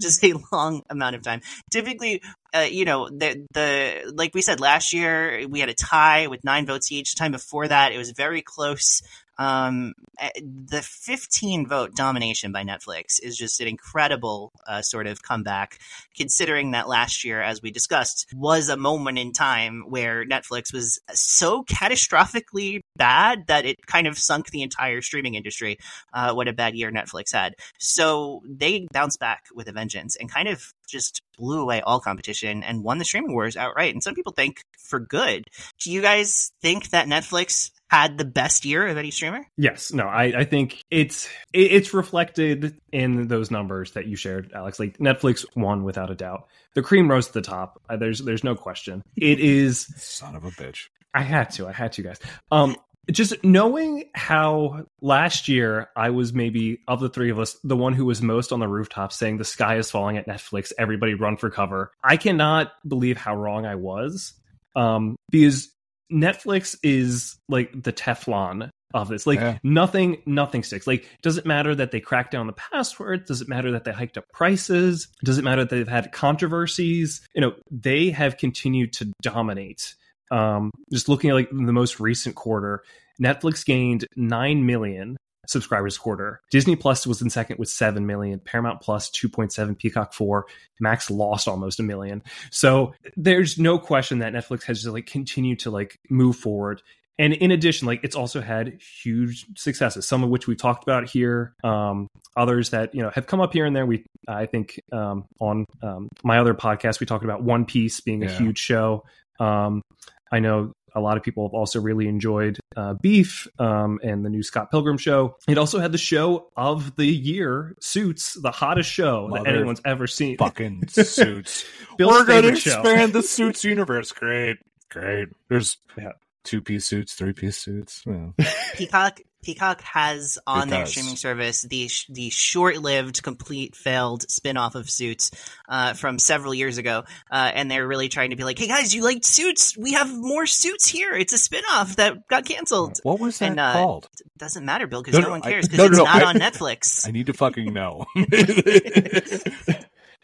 just a long amount of time. Typically, uh, you know, the, the, like we said last year, we had a tie with nine votes each. The time before that, it was very close. Um, eh, the 15 vote domination by Netflix is just an incredible uh, sort of comeback, considering that last year, as we discussed, was a moment in time where Netflix was so catastrophically bad that it kind of sunk the entire streaming industry. Uh, what a bad year Netflix had. So they bounced back with a vengeance and kind of just blew away all competition and won the streaming wars outright. And some people think for good. Do you guys think that Netflix had the best year of any streamer? Yes, no, I, I think it's it, it's reflected in those numbers that you shared, Alex. Like Netflix won without a doubt. The cream rose to the top. Uh, there's there's no question. It is. Son of a bitch. I had to. I had to, guys. Um, just knowing how last year I was maybe of the three of us the one who was most on the rooftop saying the sky is falling at Netflix. Everybody run for cover. I cannot believe how wrong I was. Um, because Netflix is like the Teflon of this. Like Yeah. nothing, nothing sticks. Like does it matter that they cracked down the password? Does it matter that they hiked up prices? Does it matter that they've had controversies? You know, they have continued to dominate. Um, just looking at like the most recent quarter, Netflix gained nine million subscribers quarter. Disney Plus was in second with 7 million, Paramount Plus 2.7, Peacock 4, Max lost almost a million. So there's no question that Netflix has just like continued to like move forward. And in addition, like it's also had huge successes, some of which we talked about here. Um, others that you know have come up here and there. We, I think, um, on um, my other podcast, we talked about One Piece being a Yeah. huge show. Um, I know a lot of people have also really enjoyed uh, Beef um, and the new Scott Pilgrim show. It also had the show of the year, Suits, the hottest show that anyone's ever seen. Fucking suits. Bill's We're going to expand the suits universe. Great. Great. There's Yeah. two piece suits, three piece suits. Yeah. Peacock Peacock has on It their streaming service the the short-lived, complete, failed spin-off of Suits uh, from several years ago, uh, and they're really trying to be like, "Hey guys, you liked Suits? We have more Suits here. It's a spin-off that got canceled." What was that And, uh, called? Doesn't matter, Bill, because No, no, no, one cares because no, no, it's no, not I- on Netflix. I need to fucking know.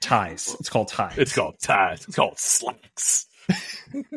Ties. It's called Ties. it's called ties. It's called slacks.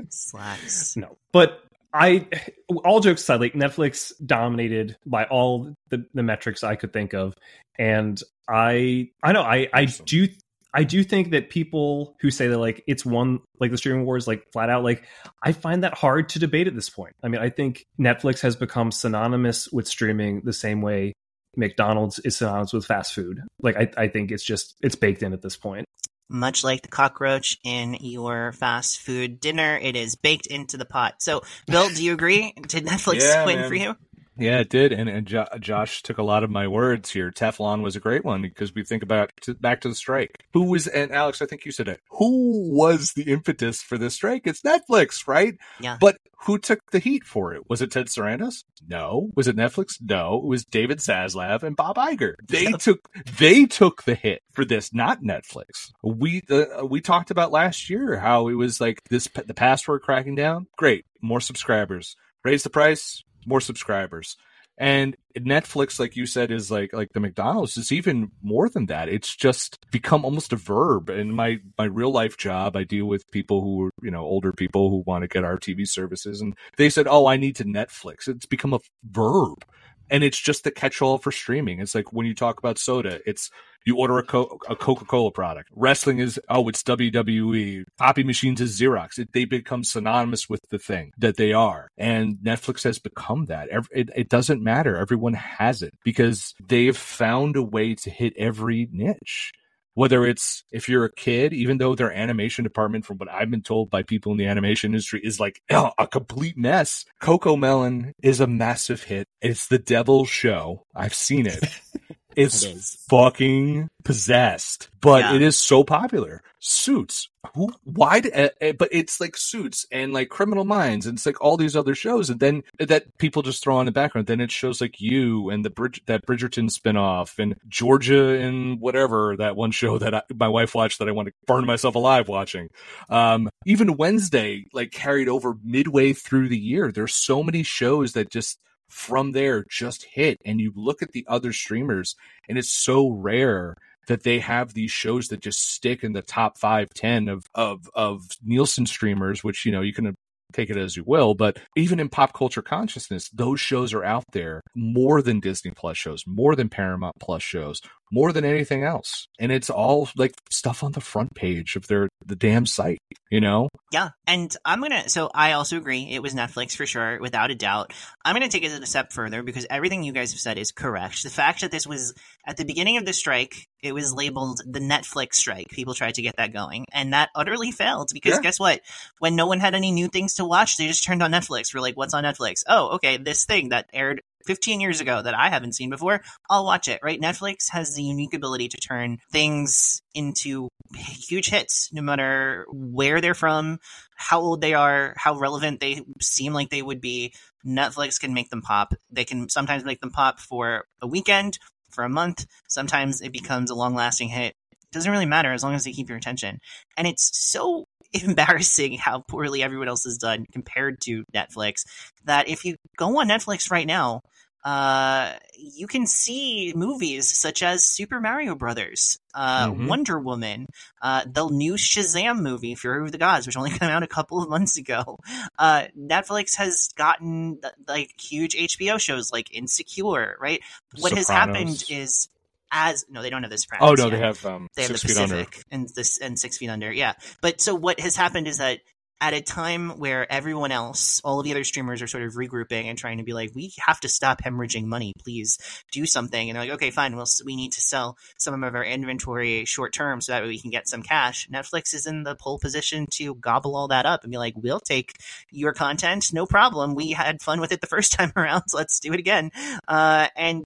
Slacks. No, but I, all jokes aside, like Netflix dominated by all the, the metrics I could think of, and I, I know, I, I do, I do think that people who say that like it's one like the streaming wars like flat out like I find that hard to debate at this point. I mean, I think Netflix has become synonymous with streaming the same way McDonald's is synonymous with fast food. Like I, I think it's just it's baked in at this point. Much like the cockroach in your fast food dinner, it is baked into the pot. So, Bill, do you agree? Did Netflix Yeah, win man. for you? Yeah, it did, and and jo- Josh took a lot of my words here. Teflon was a great one because we think about to, back to the strike. Who was and Alex? I think you said it. Who was the impetus for this strike? It's Netflix, right? Yeah. But who took the heat for it? Was it Ted Sarandos? No. Was it Netflix? No. It was David Zaslav and Bob Iger. They took they took the hit for this, not Netflix. We uh, we talked about last year how it was like this the password cracking down. Great, more subscribers. Raise the price, more subscribers. And Netflix, like you said, is like like the McDonald's. It's even more than that. It's just become almost a verb. In my my real life job, I deal with people who are you know older people who want to get our TV services, and they said, "Oh, I need to Netflix." It's become a verb and it's just the catch-all for streaming. It's like when you talk about soda, it's you order a, Co- a Coca-Cola product. Wrestling is oh, it's WWE. Copy machines is Xerox. It, they become synonymous with the thing that they are, and Netflix has become that. It, it doesn't matter. Everyone has it because they've found a way to hit every niche whether it's if you're a kid, even though their animation department, from what I've been told by people in the animation industry, is like a complete mess. CoComelon is a massive hit. It's the devil's show. I've seen it. It's It is. fucking possessed, but Yeah. it is so popular. Suits. Who? Why? d- uh, uh, but it's like Suits and like Criminal Minds, and it's like all these other shows, and then that people just throw on the background. Then it shows like you and the Bridge that Bridgerton spinoff and Georgia and whatever that one show that I, my wife watched that I want to burn myself alive watching. Um, even Wednesday like carried over midway through the year. There's so many shows that just from there just hit and you look at the other streamers and it's so rare that they have these shows that just stick in the top five, ten of of of Nielsen streamers, which you know you can take it as you will, but even in pop culture consciousness, those shows are out there more than Disney Plus shows, more than Paramount Plus shows, more than anything else. And it's all like stuff on the front page of their the damn site, you know? Yeah, and I'm gonna. So I also agree. It was Netflix for sure, without a doubt. I'm gonna take it a step further because everything you guys have said is correct. The fact that this was at the beginning of the strike, it was labeled the Netflix strike. People tried to get that going, and that utterly failed because Yeah. guess what? When no one had any new things to watch, they just turned on Netflix. We're like, "What's on Netflix?" Oh, okay, this thing that aired 15 years ago that I haven't seen before. I'll watch it. Right? Netflix has the unique ability to turn things into huge hits, no matter where they're from, how old they are, how relevant they seem like they would be. Netflix can make them pop. They can sometimes make them pop for a weekend, for a month. Sometimes it becomes a long lasting hit. It doesn't really matter as long as they keep your attention. And it's so embarrassing how poorly everyone else has done compared to Netflix that if you go on Netflix right now, uh, you can see movies such as Super Mario Brothers, uh, Mhm. Wonder Woman, uh, the new Shazam movie, Fury of the Gods, which only came out a couple of months ago. Uh, Netflix has gotten like huge HBO shows like Insecure, right? What has happened is as no, they don't have this. Sopranos Oh no, yet they have um they have the feet under. Pacific and this and Six Feet Under. Yeah, but so what has happened is that at a time where everyone else, all of the other streamers are sort of regrouping and trying to be like, we have to stop hemorrhaging money, please do something. And they're like, okay, fine, well, we need to sell some of our inventory short term so that way we can get some cash. Netflix is in the pole position to gobble all that up and be like, we'll take your content, no problem. We had fun with it the first time around, so let's do it again. Uh, and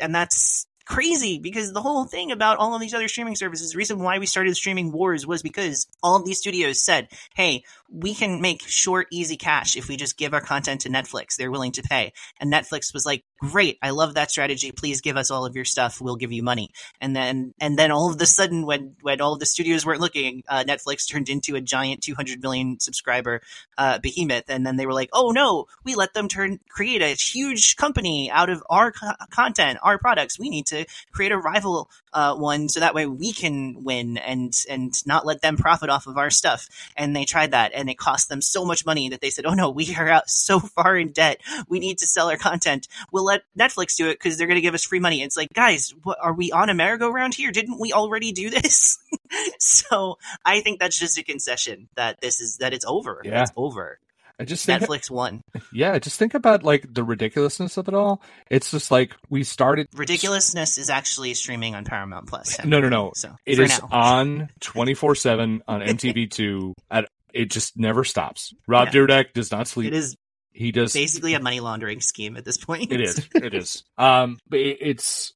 and that's crazy because the whole thing about all of these other streaming services, the reason why we started streaming wars was because all of these studios said, hey, we can make short, easy cash if we just give our content to Netflix. They're willing to pay. And Netflix was like, great, I love that strategy. Please give us all of your stuff. We'll give you money. And then, and then all of a sudden, when, when all of the studios weren't looking, uh, Netflix turned into a giant 200 million subscriber, uh, behemoth. And then they were like, oh no, we let them turn, create a huge company out of our co- content, our products. We need to create a rival, uh, one so that way we can win and, and not let them profit off of our stuff. And they tried that and it cost them so much money that they said, oh no, we are out so far in debt. We need to sell our content. We'll let Netflix do it because they're going to give us free money. It's like, guys, what, are we on a merry-go-round here? Didn't we already do this? so I think that's just a concession that this is, that it's over. Yeah. It's over. I just think Netflix won. Yeah, just think about like the ridiculousness of it all. It's just like we started. Ridiculousness is actually streaming on Paramount Plus. No, no, no. So It is now. on twenty four seven on MTV two. At it just never stops. Rob Yeah. Dyrdek does not sleep. It is He does. basically a money laundering scheme at this point. It is. It is. Um, but it, it's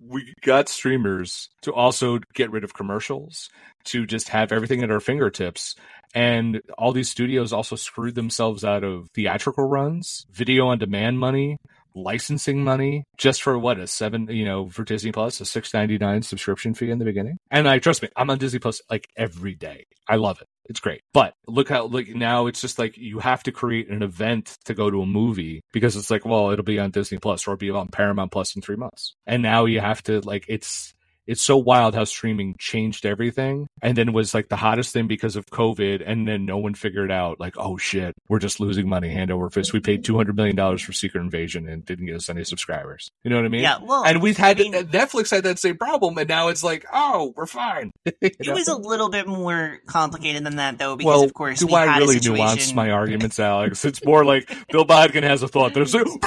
we got streamers to also get rid of commercials to just have everything at our fingertips. And all these studios also screwed themselves out of theatrical runs, video on demand money, licensing money, just for what a seven, you know, for Disney Plus, a six ninety nine subscription fee in the beginning. And I trust me, I'm on Disney Plus like every day. I love it. It's great. But look how like now it's just like you have to create an event to go to a movie because it's like, well, it'll be on Disney Plus or it'll be on Paramount Plus in three months. And now you have to like it's it's so wild how streaming changed everything and then was like the hottest thing because of COVID. And then no one figured out like, oh shit, we're just losing money hand over fist. We paid $200 million for Secret Invasion and didn't get us any subscribers. You know what I mean? Yeah, well, and we've had I mean- Netflix had that same problem. And now it's like, oh, we're fine. It know? was a little bit more complicated than that, though, because well, of course do we I really situation. nuance my arguments, Alex? It's more like Bill Bodkin has a thought. There's like,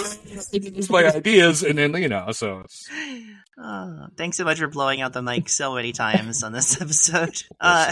it's my ideas, and then you know, so it's, Oh, thanks so much for blowing out the mic so many times on this episode. Uh,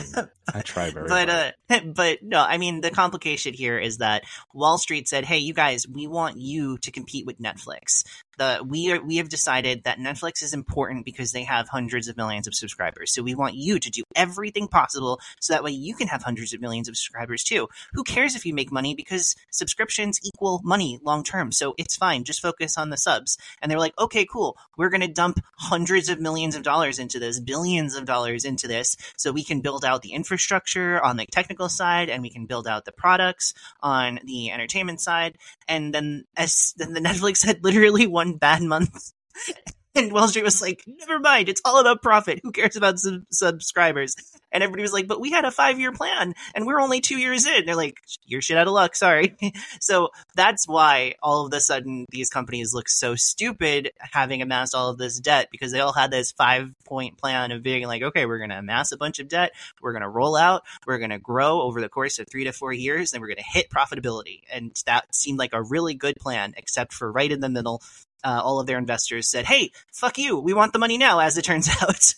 I try very but hard. uh, but no, I mean the complication here is that Wall Street said, "Hey, you guys, we want you to compete with Netflix. The we are, we have decided that Netflix is important because they have hundreds of millions of subscribers. So we want you to do everything possible so that way you can have hundreds of millions of subscribers too. Who cares if you make money because subscriptions equal money long term. So it's fine. Just focus on the subs." And they were like, "Okay, cool. We're going to dump hundreds of millions of dollars into this, billions of dollars into this, so we can build out the infrastructure on the technical side, and we can build out the products on the entertainment side." And then, as then the Netflix had literally one bad month. And Wall Street was like, never mind, it's all about profit. Who cares about sub- subscribers? And everybody was like, but we had a five year plan and we're only two years in. They're like, you're shit out of luck, sorry. so that's why all of a sudden these companies look so stupid having amassed all of this debt because they all had this five point plan of being like, okay, we're going to amass a bunch of debt, we're going to roll out, we're going to grow over the course of three to four years, and we're going to hit profitability. And that seemed like a really good plan, except for right in the middle. Uh, all of their investors said, "Hey, fuck you! We want the money now." As it turns out,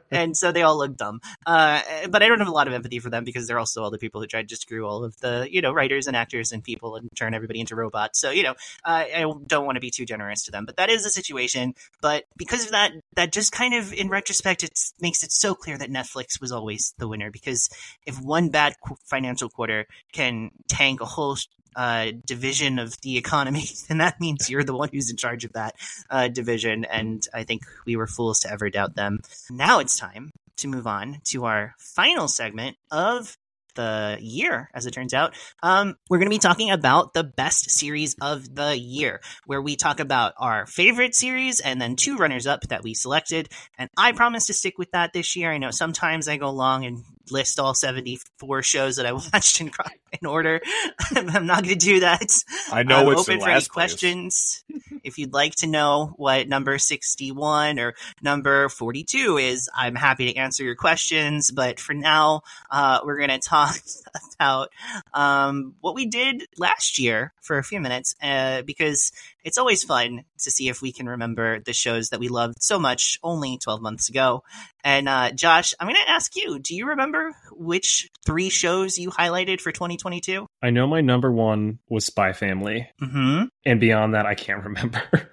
and so they all look dumb. Uh, but I don't have a lot of empathy for them because they're also all the people who tried to screw all of the you know writers and actors and people and turn everybody into robots. So you know, uh, I don't want to be too generous to them, but that is the situation. But because of that, that just kind of, in retrospect, it makes it so clear that Netflix was always the winner. Because if one bad qu- financial quarter can tank a whole uh, division of the economy, then that means you're the one who's in charge of that uh, division. And I think we were fools to ever doubt them. Now it's time to move on to our final segment of the year, as it turns out. Um, we're going to be talking about the best series of the year, where we talk about our favorite series and then two runners up that we selected. And I promise to stick with that this year. I know sometimes I go long and list all 74 shows that I watched in, in order. I'm not going to do that. I know I'm it's open for any place. questions. If you'd like to know what number 61 or number 42 is, I'm happy to answer your questions. But for now, uh, we're going to talk about um, what we did last year for a few minutes uh, because it's always fun to see if we can remember the shows that we loved so much only 12 months ago. And uh, Josh, I'm going to ask you do you remember which three shows you highlighted for 2022? I know my number one was Spy Family, Mm-hmm. and beyond that, I can't remember.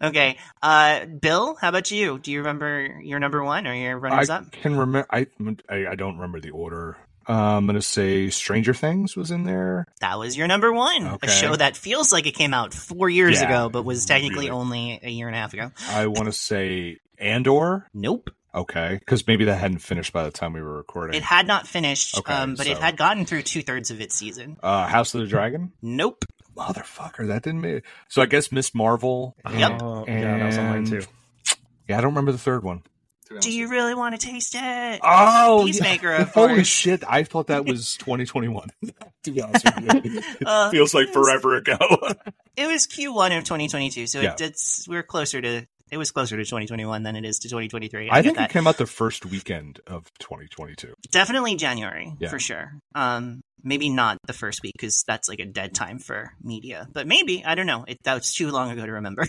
Okay. Uh, Bill, how about you? Do you remember your number one or your runners I up? can remember. I, I I don't remember the order. I'm gonna say Stranger Things was in there. That was your number one. A show that feels like it came out four years Yeah, ago, but was technically really. only a year and a half ago. I want to say Andor. Nope. Okay, because maybe that hadn't finished by the time we were recording. It had not finished, Okay, um, but it had gotten through two thirds of its season. uh, House of the Dragon. Nope. Motherfucker, that didn't make. So I guess Miss Marvel. Yep. Oh, yeah, that was on mine too. Yeah, I don't remember the third one. Do you really want to taste it? Oh, Peacemaker, yeah. of Holy course. shit! I thought that was 2021. to be honest with you, it Uh, feels like forever ago. It was Q1 of 2022, so Yeah. it, it's we're closer to. It was closer to 2021 than it is to 2023. I, I think that. it came out the first weekend of 2022. Definitely January Yeah. for sure. Um, maybe not the first week because that's like a dead time for media. But maybe I don't know. It that was too long ago to remember.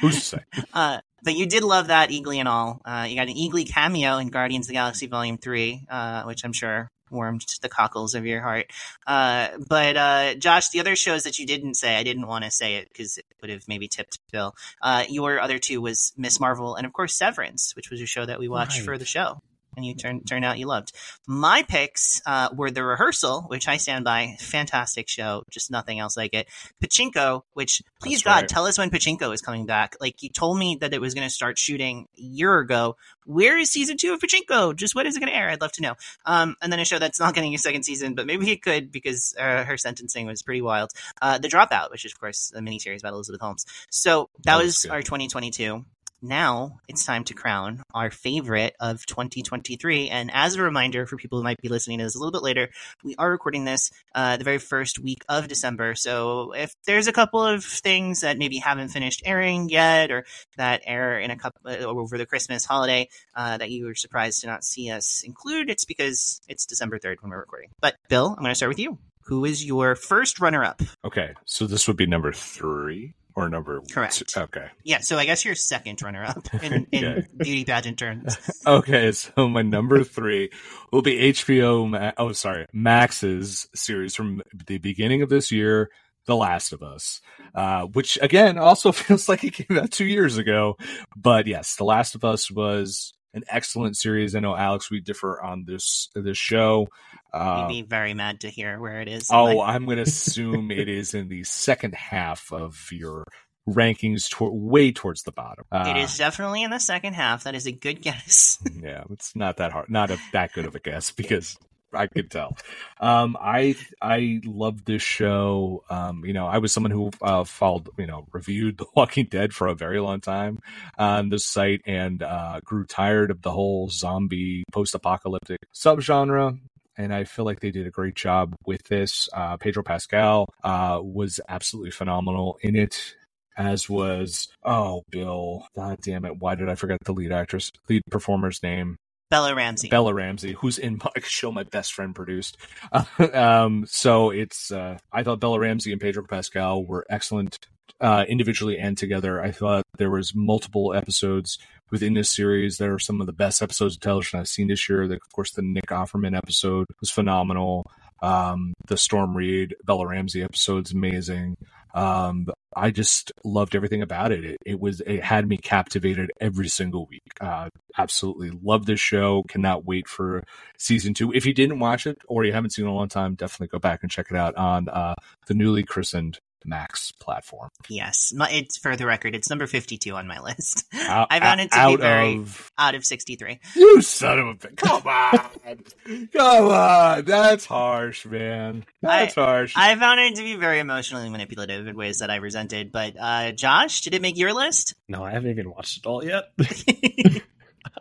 Who's to say? uh, but you did love that Eagly and all. Uh, you got an Eagly cameo in Guardians of the Galaxy Volume Three, uh, which I'm sure warmed the cockles of your heart. Uh, but uh, Josh, the other shows that you didn't say, I didn't want to say it because it would have maybe tipped Bill. Uh, your other two was Miss Marvel and of course Severance, which was a show that we watched Right. for the show. And you turn turn out you loved. My picks uh, were the rehearsal, which I stand by, fantastic show, just nothing else like it. Pachinko, which please That's God right. tell us when Pachinko is coming back. Like you told me that it was going to start shooting a year ago. Where is season two of Pachinko? Just when is it going to air? I'd love to know. Um, and then a show that's not getting a second season, but maybe it could because uh, her sentencing was pretty wild. Uh, the Dropout, which is of course a miniseries about Elizabeth Holmes. So that, That was was our 2022 now it's time to crown our favorite of 2023. And as a reminder for people who might be listening to this a little bit later, we are recording this uh, the very first week of December. So if there's a couple of things that maybe haven't finished airing yet, or that air in a couple uh, over the Christmas holiday uh, that you were surprised to not see us include, it's because it's December 3rd when we're recording. But Bill, I'm going to start with you. Who is your first runner-up? Okay, so this would be number three or number Correct. two? Okay. Yeah, so I guess you're second runner-up in, in Okay. beauty pageant terms. Okay, so my number three will be HBO. Ma- oh, sorry, Max's series from the beginning of this year, The Last of Us, uh, which again also feels like it came out two years ago. But yes, The Last of Us was an excellent series. I know Alex, we differ on this this show. You'd Uh, be very mad to hear where it is. oh, my- I'm going to assume it is in the second half of your rankings, tor- way towards the bottom. Uh, it is definitely in the second half. That is a good guess. yeah, it's not that hard, not a, that good of a guess because I could tell. Um, I I love this show. Um, you know, I was someone who uh, followed, you know, reviewed The Walking Dead for a very long time on this site and uh, grew tired of the whole zombie post-apocalyptic subgenre. And I feel like they did a great job with this. Uh, Pedro Pascal uh, was absolutely phenomenal in it as was oh Bill, god damn it, why did I forget the lead actress, lead performer's name? Bella Ramsey. Bella Ramsey, who's in my show my best friend produced. um, so it's uh, I thought Bella Ramsey and Pedro Pascal were excellent uh, individually and together. I thought there was multiple episodes within this series that are some of the best episodes of television I've seen this year. The, of course, the Nick Offerman episode was phenomenal. Um, the Storm Reed Bella Ramsey episode's amazing. Um, I just loved everything about it. It, it was it had me captivated every single week. Uh, absolutely love this show. Cannot wait for season two. If you didn't watch it or you haven't seen it in a long time, definitely go back and check it out on uh, the newly christened Max platform. Yes, my, it's for the record. It's number fifty-two on my list. Out, I found it to out be very of out of sixty-three. you son of a bitch. Come on, come on. That's harsh, man. That's harsh. I found it to be very emotionally manipulative in ways that I resented. But uh, Josh, did it make your list? No, I haven't even watched it all yet.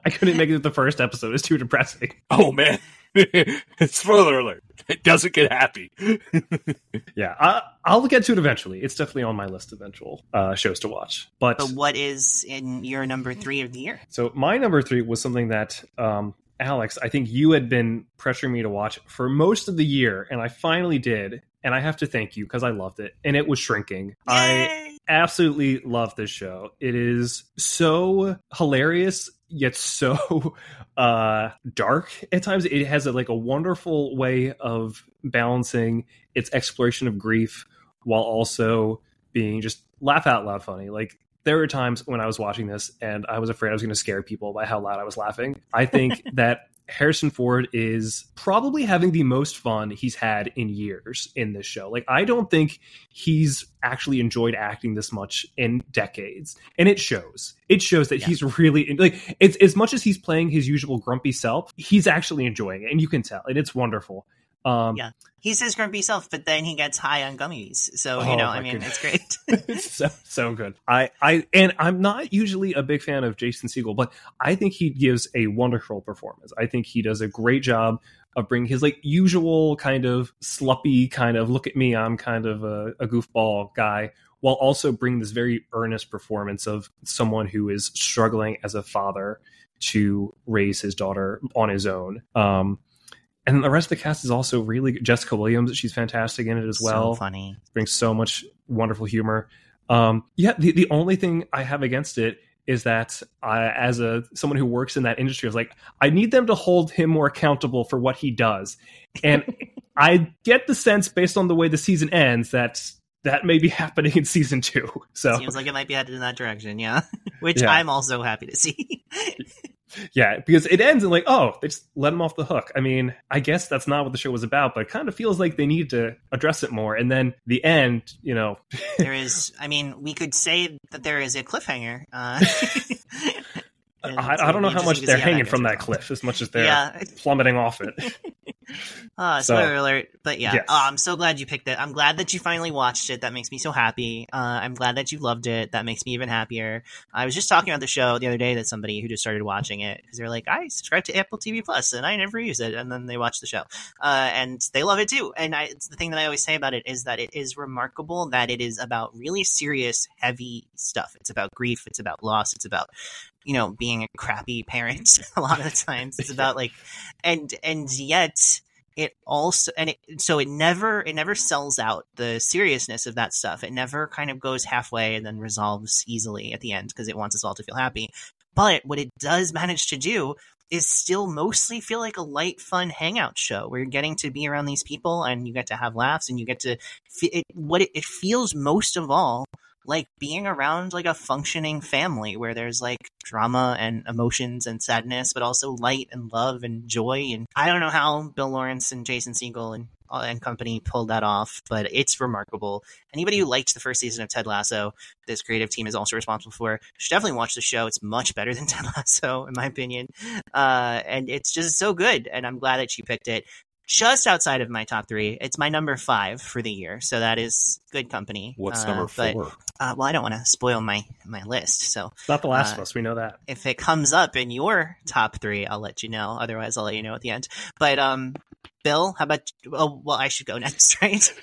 I couldn't make it the first episode. It's too depressing. oh man. Spoiler alert. It doesn't get happy. Yeah, I, I'll get to it eventually. It's definitely on my list of eventual uh, shows to watch. But but what is in your number three of the year? so my number three was something that um, Alex, I think you had been pressuring me to watch for most of the year, and I finally did. And I have to thank you because I loved it, and it was Shrinking. I absolutely love this show. It is so hilarious yet so uh dark at times. It has a, like a wonderful way of balancing its exploration of grief while also being just laugh out loud funny. Like there were times when I was watching this and I was afraid I was going to scare people by how loud I was laughing. I think that Harrison Ford is probably having the most fun he's had in years in this show. Like, I don't think he's actually enjoyed acting this much in decades, and it shows. It shows that Yeah. he's really like it's as much as he's playing his usual grumpy self. He's actually enjoying it, and you can tell, and it's wonderful. Um, Yeah. He's his grumpy self, but then he gets high on gummies. So Oh, you know, I mean, goodness. it's great. it's so so good. I I and I'm not usually a big fan of Jason Segel, but I think he gives a wonderful performance. I think he does a great job of bringing his like usual kind of sluppy kind of look at me, I'm kind of a, a goofball guy, while also bringing this very earnest performance of someone who is struggling as a father to raise his daughter on his own. Um, and the rest of the cast is also really good. Jessica Williams. She's fantastic in it as well so funny. brings so much wonderful humor. Um, yeah, the, the only thing I have against it is that I, as a someone who works in that industry, I was like, I need them to hold him more accountable for what he does, and I get the sense based on the way the season ends that that may be happening in season two. So Seems like it might be headed in that direction, yeah. Which Yeah. I'm also happy to see. Yeah, because it ends and like, oh, they just let him off the hook. I mean, I guess that's not what the show was about, but it kind of feels like they need to address it more. And then the end, you know, there is. I mean, we could say that there is a cliffhanger. Uh, I, I, don't know how much they're hanging from that cliff as much as they're yeah. plummeting off it. uh, spoiler so, alert. But yeah, yes. oh, I'm so glad you picked it. I'm glad that you finally watched it. That makes me so happy. Uh, I'm glad that you loved it. That makes me even happier. I was just talking about the show the other day that somebody who just started watching it because they're like, I subscribe to Apple TV Plus and I never use it, and then they watch the show uh, and they love it too. And I, it's the thing that I always say about it is that it is remarkable that it is about really serious, heavy stuff. It's about grief. It's about loss. It's about you know being a crappy parent a lot of the times. It's about like and and yet it also and it so it never it never sells out the seriousness of that stuff. It never kind of goes halfway and then resolves easily at the end because it wants us all to feel happy. But what it does manage to do is still mostly feel like a light fun hangout show where you're getting to be around these people and you get to have laughs and you get to it, what it, it feels most of all like being around like a functioning family where there's like drama and emotions and sadness, but also light and love and joy. And I don't know how Bill Lawrence and Jason Segel and uh, and company pulled that off, but it's remarkable. Anybody who liked the first season of Ted Lasso, this creative team is also responsible for, should definitely watch the show. It's much better than Ted Lasso, in my opinion, uh, and it's just so good. And I'm glad that she picked it just outside of my top three. It's my number five for the year, so that is good company. What's uh, number four? But, uh, well, I don't want to spoil my my list, so it's not the Last uh, of Us. We know that. If it comes up in your top three, I'll let you know. Otherwise, I'll let you know at the end. But um, Bill, how about? Oh, well, I should go next, right?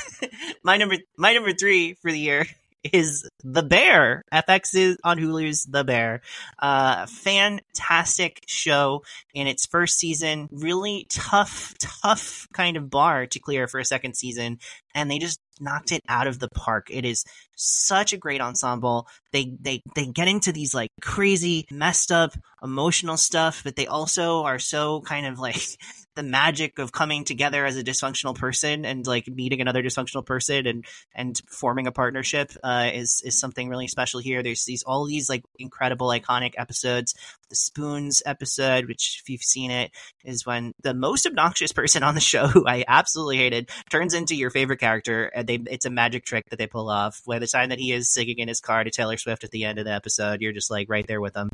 my number my number three for the year is The Bear. FX is on Hulu's The Bear. Uh, fantastic show in its first season. Really tough, tough kind of bar to clear for a second season. And they just knocked it out of the park. It is such a great ensemble. They they they get into these like crazy, messed up, emotional stuff, but they also are so kind of like the magic of coming together as a dysfunctional person and like meeting another dysfunctional person and and forming a partnership uh, is is something really special here. There's these all these like incredible iconic episodes. The spoons episode, which if you've seen it, is when the most obnoxious person on the show, who I absolutely hated, turns into your favorite character. And they it's a magic trick that they pull off. By the time that he is singing in his car to Taylor Swift at the end of the episode, you're just like right there with him,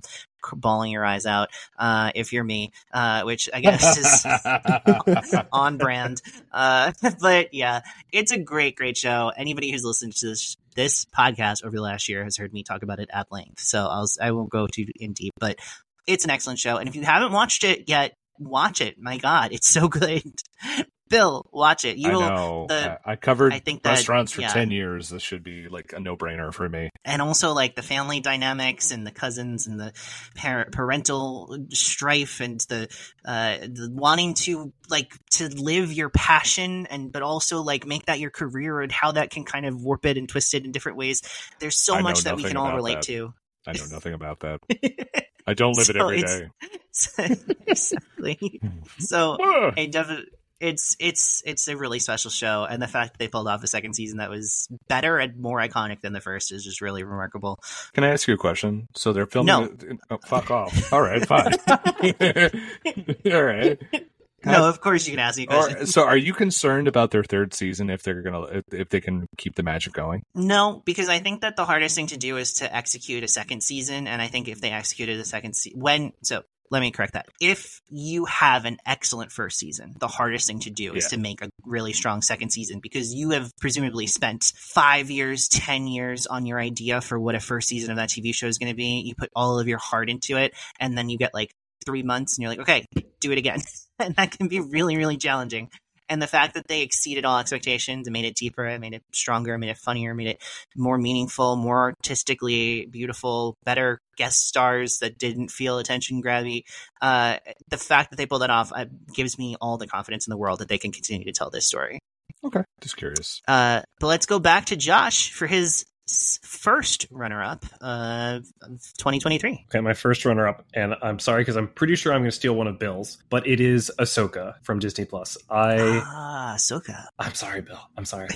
bawling your eyes out. Uh, if you're me, uh, which I guess is on brand. Uh, but yeah, it's a great, great show. Anybody who's listened to this this podcast over the last year has heard me talk about it at length. So I'll I won't go too in deep, but it's an excellent show. And if you haven't watched it yet, watch it. My God, it's so good. Bill, watch it. You I know. The, I covered I think that, restaurants for yeah. ten years. This should be like a no brainer for me. And also like the family dynamics and the cousins and the parent parental strife and the, uh, the wanting to like to live your passion and but also like make that your career and how that can kind of warp it and twist it in different ways. There's so much that we can all relate that. to. I know nothing about that. I don't live so it every day. exactly. so I definitely it's it's it's a really special show, and the fact that they pulled off a second season that was better and more iconic than the first is just really remarkable. Can I ask you a question? So they're filming. No. It, oh, fuck off. All right, fine. All right. No, of course you can ask me. Or, so, are you concerned about their third season if they're gonna if, if, they can keep the magic going? No, because I think that the hardest thing to do is to execute a second season, and I think if they executed a second season when so let me correct that. If you have an excellent first season, the hardest thing to do is to make a really strong second season because you have presumably spent five years, 10 years on your idea for what a first season of that TV show is going to be. You put all of your heart into it, and then you get like three months and you're like, okay, do it again. and that can be really, really challenging and the fact that they exceeded all expectations and made it deeper, and made it stronger, made it funnier, made it more meaningful, more artistically beautiful, better guest stars that didn't feel attention grabby. Uh, the fact that they pulled that off uh, gives me all the confidence in the world that they can continue to tell this story. Okay, just curious. Uh, but let's go back to Josh for his first runner up uh, of 2023. Okay, my first runner up, and I'm sorry because I'm pretty sure I'm going to steal one of Bill's, but it is Ahsoka from Disney Plus. I ah Ahsoka. I'm sorry, Bill. I'm sorry.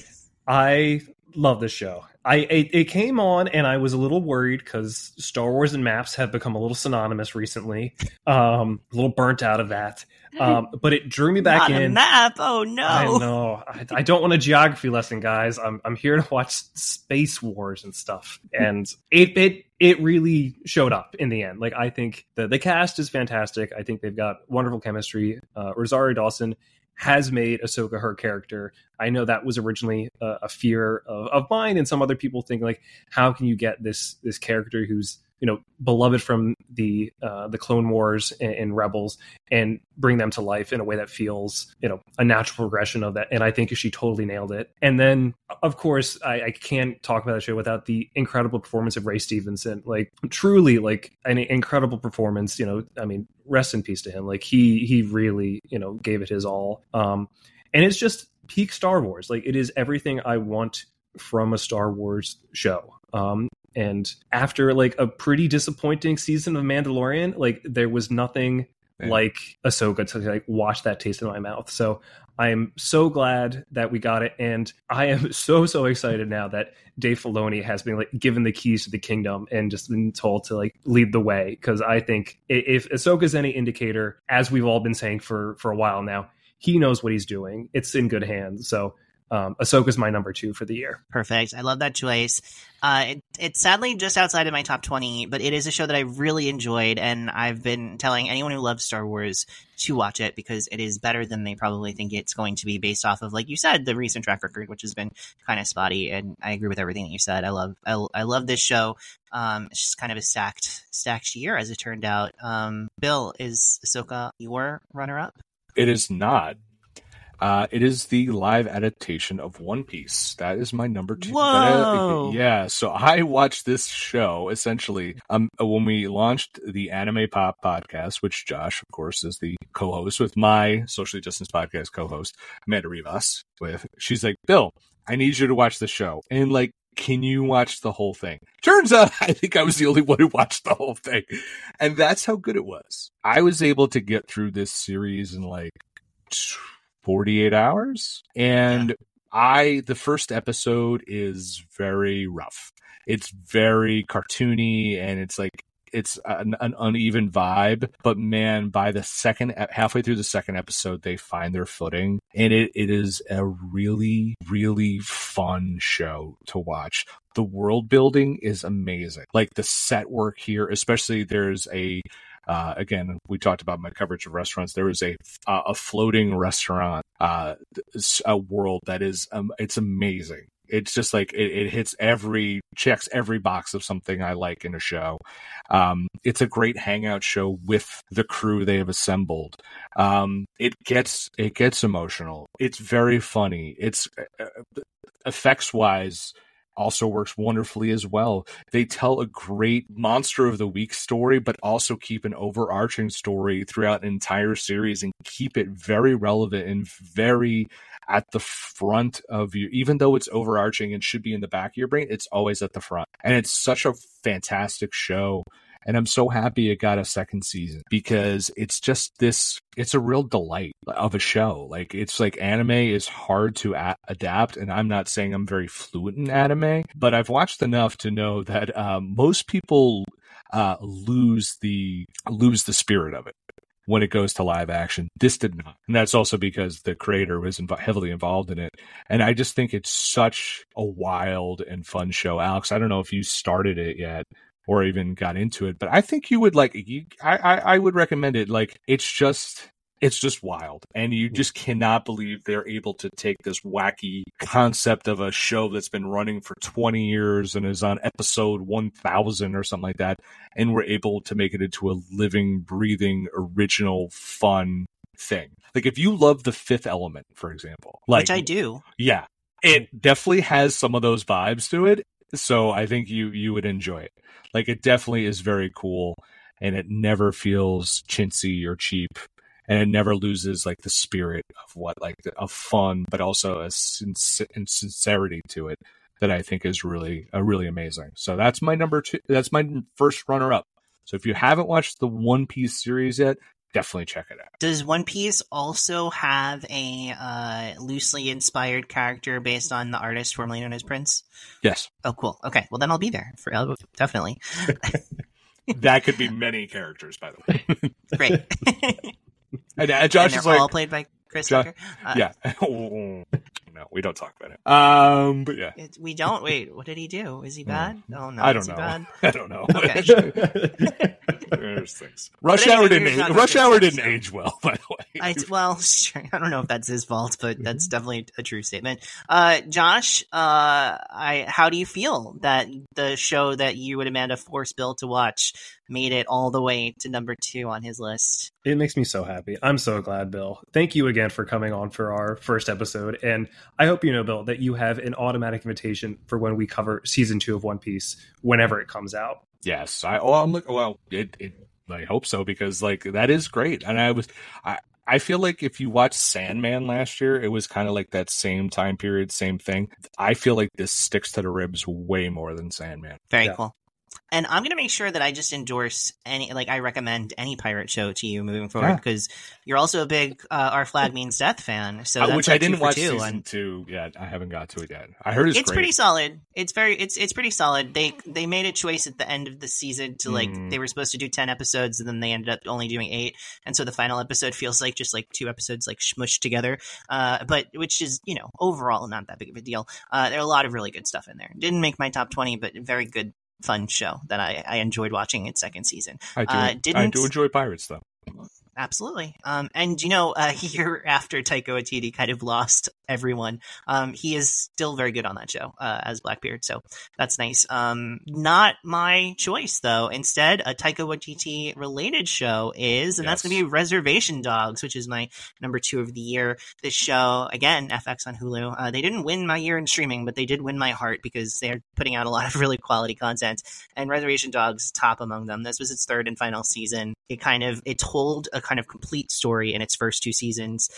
I love this show. I it, it came on and I was a little worried because Star Wars and maps have become a little synonymous recently. Um, a little burnt out of that. Um, but it drew me back Not in. map. Oh no. I know. I, I don't want a geography lesson, guys. I'm I'm here to watch space wars and stuff, and it it it really showed up in the end. Like I think the the cast is fantastic. I think they've got wonderful chemistry. Uh, Rosario Dawson has made Ahsoka her character. I know that was originally a, a fear of, of mine, and some other people think like, how can you get this this character who's you know beloved from the uh, the Clone Wars and, and, Rebels and bring them to life in a way that feels you know a natural progression of that. And I think she totally nailed it. And then of course I, I can't talk about that show without the incredible performance of Ray Stevenson. Like truly like an incredible performance. You know I mean rest in peace to him. Like he he really you know gave it his all. Um, and it's just peak Star Wars. Like it is everything I want from a Star Wars show. Um, and after like a pretty disappointing season of Mandalorian, like there was nothing yeah. like Ahsoka to like wash that taste in my mouth. So I am so glad that we got it, and I am so so excited now that Dave Filoni has been like given the keys to the kingdom and just been told to like lead the way. Because I think if Ahsoka's any indicator, as we've all been saying for for a while now, he knows what he's doing. It's in good hands. So um, Ahsoka's my number two for the year. Perfect. I love that choice. Uh, it, it's sadly just outside of my top 20, but it is a show that I really enjoyed. And I've been telling anyone who loves Star Wars to watch it because it is better than they probably think it's going to be based off of, like you said, the recent track record, which has been kind of spotty. And I agree with everything that you said. I love, I, I love this show. Um, it's just kind of a stacked, stacked year as it turned out. Um, Bill, is Ahsoka your runner up? It is not. Uh, it is the live adaptation of One Piece. That is my number two. Whoa! yeah, so I watched this show essentially um, when we launched the Anime Pop podcast, which Josh, of course, is the co-host with my socially distanced podcast co-host Amanda Rivas. With she's like, Bill, I need you to watch the show, and like can you watch the whole thing? Turns out I think I was the only one who watched the whole thing. And that's how good it was. I was able to get through this series in like 48 hours. And yeah. I, the first episode is very rough. It's very cartoony and it's like, it's an, an, uneven vibe, but man, by the second, halfway through the second episode, they find their footing and it, it is a really, really fun show to watch. The world building is amazing. Like the set work here, especially there's a, uh, again, we talked about my coverage of restaurants. There is a uh, a floating restaurant uh, a world that is um, it's amazing. It's just like it, it, hits every checks every box of something I like in a show. Um, it's a great hangout show with the crew they have assembled. Um, it gets it gets emotional. It's very funny. It's uh, uh effects wise also works wonderfully as well. They tell a great monster of the week story, but also keep an overarching story throughout an entire series and keep it very relevant and very at the front of you. Even though it's overarching and should be in the back of your brain, it's always at the front. And it's such a fantastic show. And I'm so happy it got a second season because it's just this, it's a real delight of a show. Like, it's like anime is hard to a- adapt. And I'm not saying I'm very fluent in anime, but I've watched enough to know that um, most people uh, lose the lose the spirit of it when it goes to live action. This did not. And that's also because the creator was inv- heavily involved in it. And I just think it's such a wild and fun show. Alex, I don't know if you started it yet, or even got into it. But I think you would like. You, I, I I would recommend it. Like it's just it's just wild and you mm. just cannot believe they're able to take this wacky concept of a show that's been running for 20 years and is on episode 1000 or something like that and we're able to make it into a living breathing original fun thing like if you love the fifth element for example like which i do yeah it definitely has some of those vibes to it so i think you you would enjoy it like it definitely is very cool and it never feels chintzy or cheap and it never loses like the spirit of what like a fun but also a sincerity to it that I think is really a uh, really amazing. So that's my number two. That's my first runner up. So if you haven't watched the One Piece series yet, definitely check it out. Does One Piece also have a uh, loosely inspired character based on the artist formerly known as Prince? Yes, Oh, cool. Okay, well then I'll be there for I'll- definitely. that could be many characters, by the way. Great. And, uh, Josh and is like, all played by Chris Jo- Tucker. Uh, yeah. No, we don't talk about it. Um, but yeah, it- we don't. Wait, what did he do? Is he bad? Oh no, I don't is he know. Bad? I don't know. Okay. There's things. Rush anyway, Hour didn't. Age, Rush Hour didn't Tucker. age well, by the way. I, well, sure. I don't know if that's his fault, but that's definitely a true statement. Uh, Josh, uh, I, how do you feel that the show that you and Amanda forced Bill to watch made it all the way to number two on his list? It makes me so happy. I'm so glad, Bill. Thank you again for coming on for our first episode. And I hope you know, Bill, that you have an automatic invitation for when we cover season two of One Piece whenever it comes out. Yes, I. Oh, I'm like, well, it, it. I hope so because like that is great, and I was, I. I feel like if you watched Sandman last year, it was kind of like that same time period, same thing. I feel like this sticks to the ribs way more than Sandman. Very Yeah. cool. And I'm going to make sure that I just endorse any, like, I recommend any pirate show to you moving forward Yeah. because you're also a big uh, Our Flag Means Death fan. So Uh, that's which like I didn't watch two season on- two yet. I haven't got to it yet. I heard it's, it's great. pretty solid. It's very it's it's pretty solid. They they made a choice at the end of the season to like Mm. they were supposed to do ten episodes and then they ended up only doing eight, and so the final episode feels like just like two episodes like smushed together. Uh, but which is you know overall not that big of a deal. Uh, there are a lot of really good stuff in there. Didn't make my top twenty, but very good fun show that I, I enjoyed watching its second season. I do. uh, I didn't- do enjoy pirates though. Absolutely. Um, and you know, a year after Taika Waititi kind of lost everyone, um, he is still very good on that show uh, as Blackbeard. So that's nice. Um, not my choice though. Instead, a Taika Waititi related show is, and that's going to be Reservation Dogs, which is my number two of the year. This show, again, FX on Hulu. Uh, they didn't win my year in streaming, but they did win my heart because they're putting out a lot of really quality content and Reservation Dogs top among them. This was its third and final season. It kind of it told a kind of complete story in its first two seasons.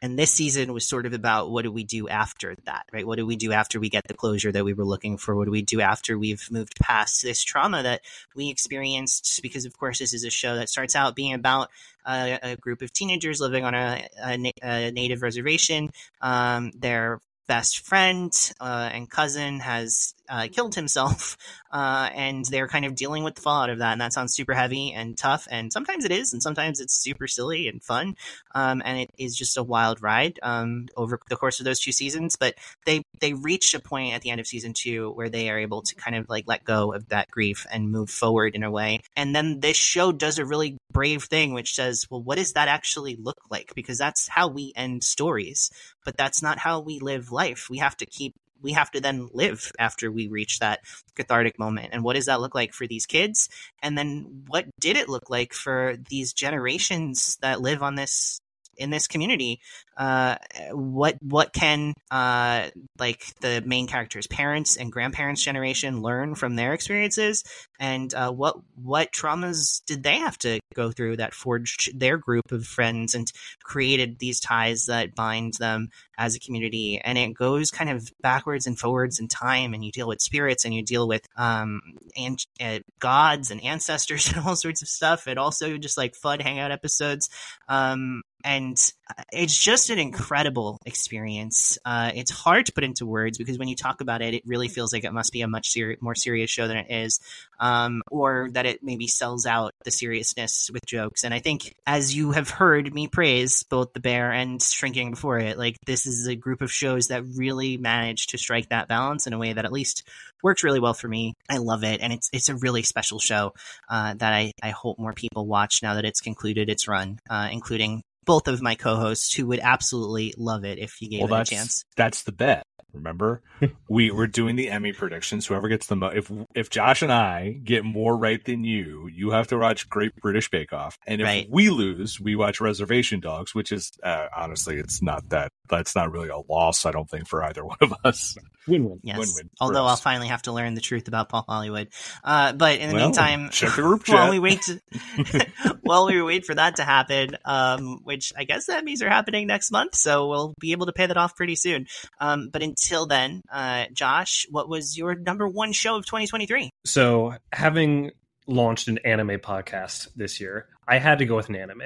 And this season was sort of about what do we do after that, right? What do we do after we get the closure that we were looking for? What do we do after we've moved past this trauma that we experienced? Because, of course, this is a show that starts out being about a, a group of teenagers living on a, a, a native reservation. Um, their best friend uh, and cousin has uh, killed himself, uh, and they're kind of dealing with the fallout of that. And that sounds super heavy and tough, and sometimes it is, and sometimes it's super silly and fun. Um, and it is just a wild ride um, over the course of those two seasons. But they they reach a point at the end of season two where they are able to kind of like let go of that grief and move forward in a way. And then this show does a really brave thing, which says, well, what does that actually look like? Because that's how we end stories but that's not how we live life. We have to keep we have to then live after we reach that cathartic moment. And what does that look like for these kids? And then what did it look like for these generations that live on this in this community? Uh, what what can uh, like the main characters' parents and grandparents' generation learn from their experiences? And uh, what what traumas did they have to go through that forged their group of friends and created these ties that bind them as a community and it goes kind of backwards and forwards in time and you deal with spirits and you deal with um and uh, gods and ancestors and all sorts of stuff. And also just like fun hangout episodes um and it's just an incredible experience. Uh, it's hard to put into words because when you talk about it, it really feels like it must be a much seri- more serious show than it is, um, or that it maybe sells out the seriousness with jokes. And I think, as you have heard me praise both The Bear and Shrinking before it, like this is a group of shows that really managed to strike that balance in a way that at least works really well for me. I love it, and it's it's a really special show uh, that I I hope more people watch now that it's concluded its run, uh, including both of my co-hosts who would absolutely love it if you gave well, it a chance. that's the bet. Remember, we we're doing the Emmy predictions. Whoever gets the most, if if Josh and I get more right than you, you have to watch Great British Bake Off, and if Right. we lose, we watch Reservation Dogs, which is uh, honestly, it's not that that's not really a loss. I don't think for either one of us. Win win. Yes. Win-win for Although I'll finally have to learn the truth about Paul Hollywood. Uh, but in the Well, meantime, check the group while we wait to, while we wait for that to happen, um, which I guess that means are happening next month, so we'll be able to pay that off pretty soon. Um, but until then, uh, Josh, what was your number one show of 2023? So having launched an anime podcast this year, I had to go with an anime,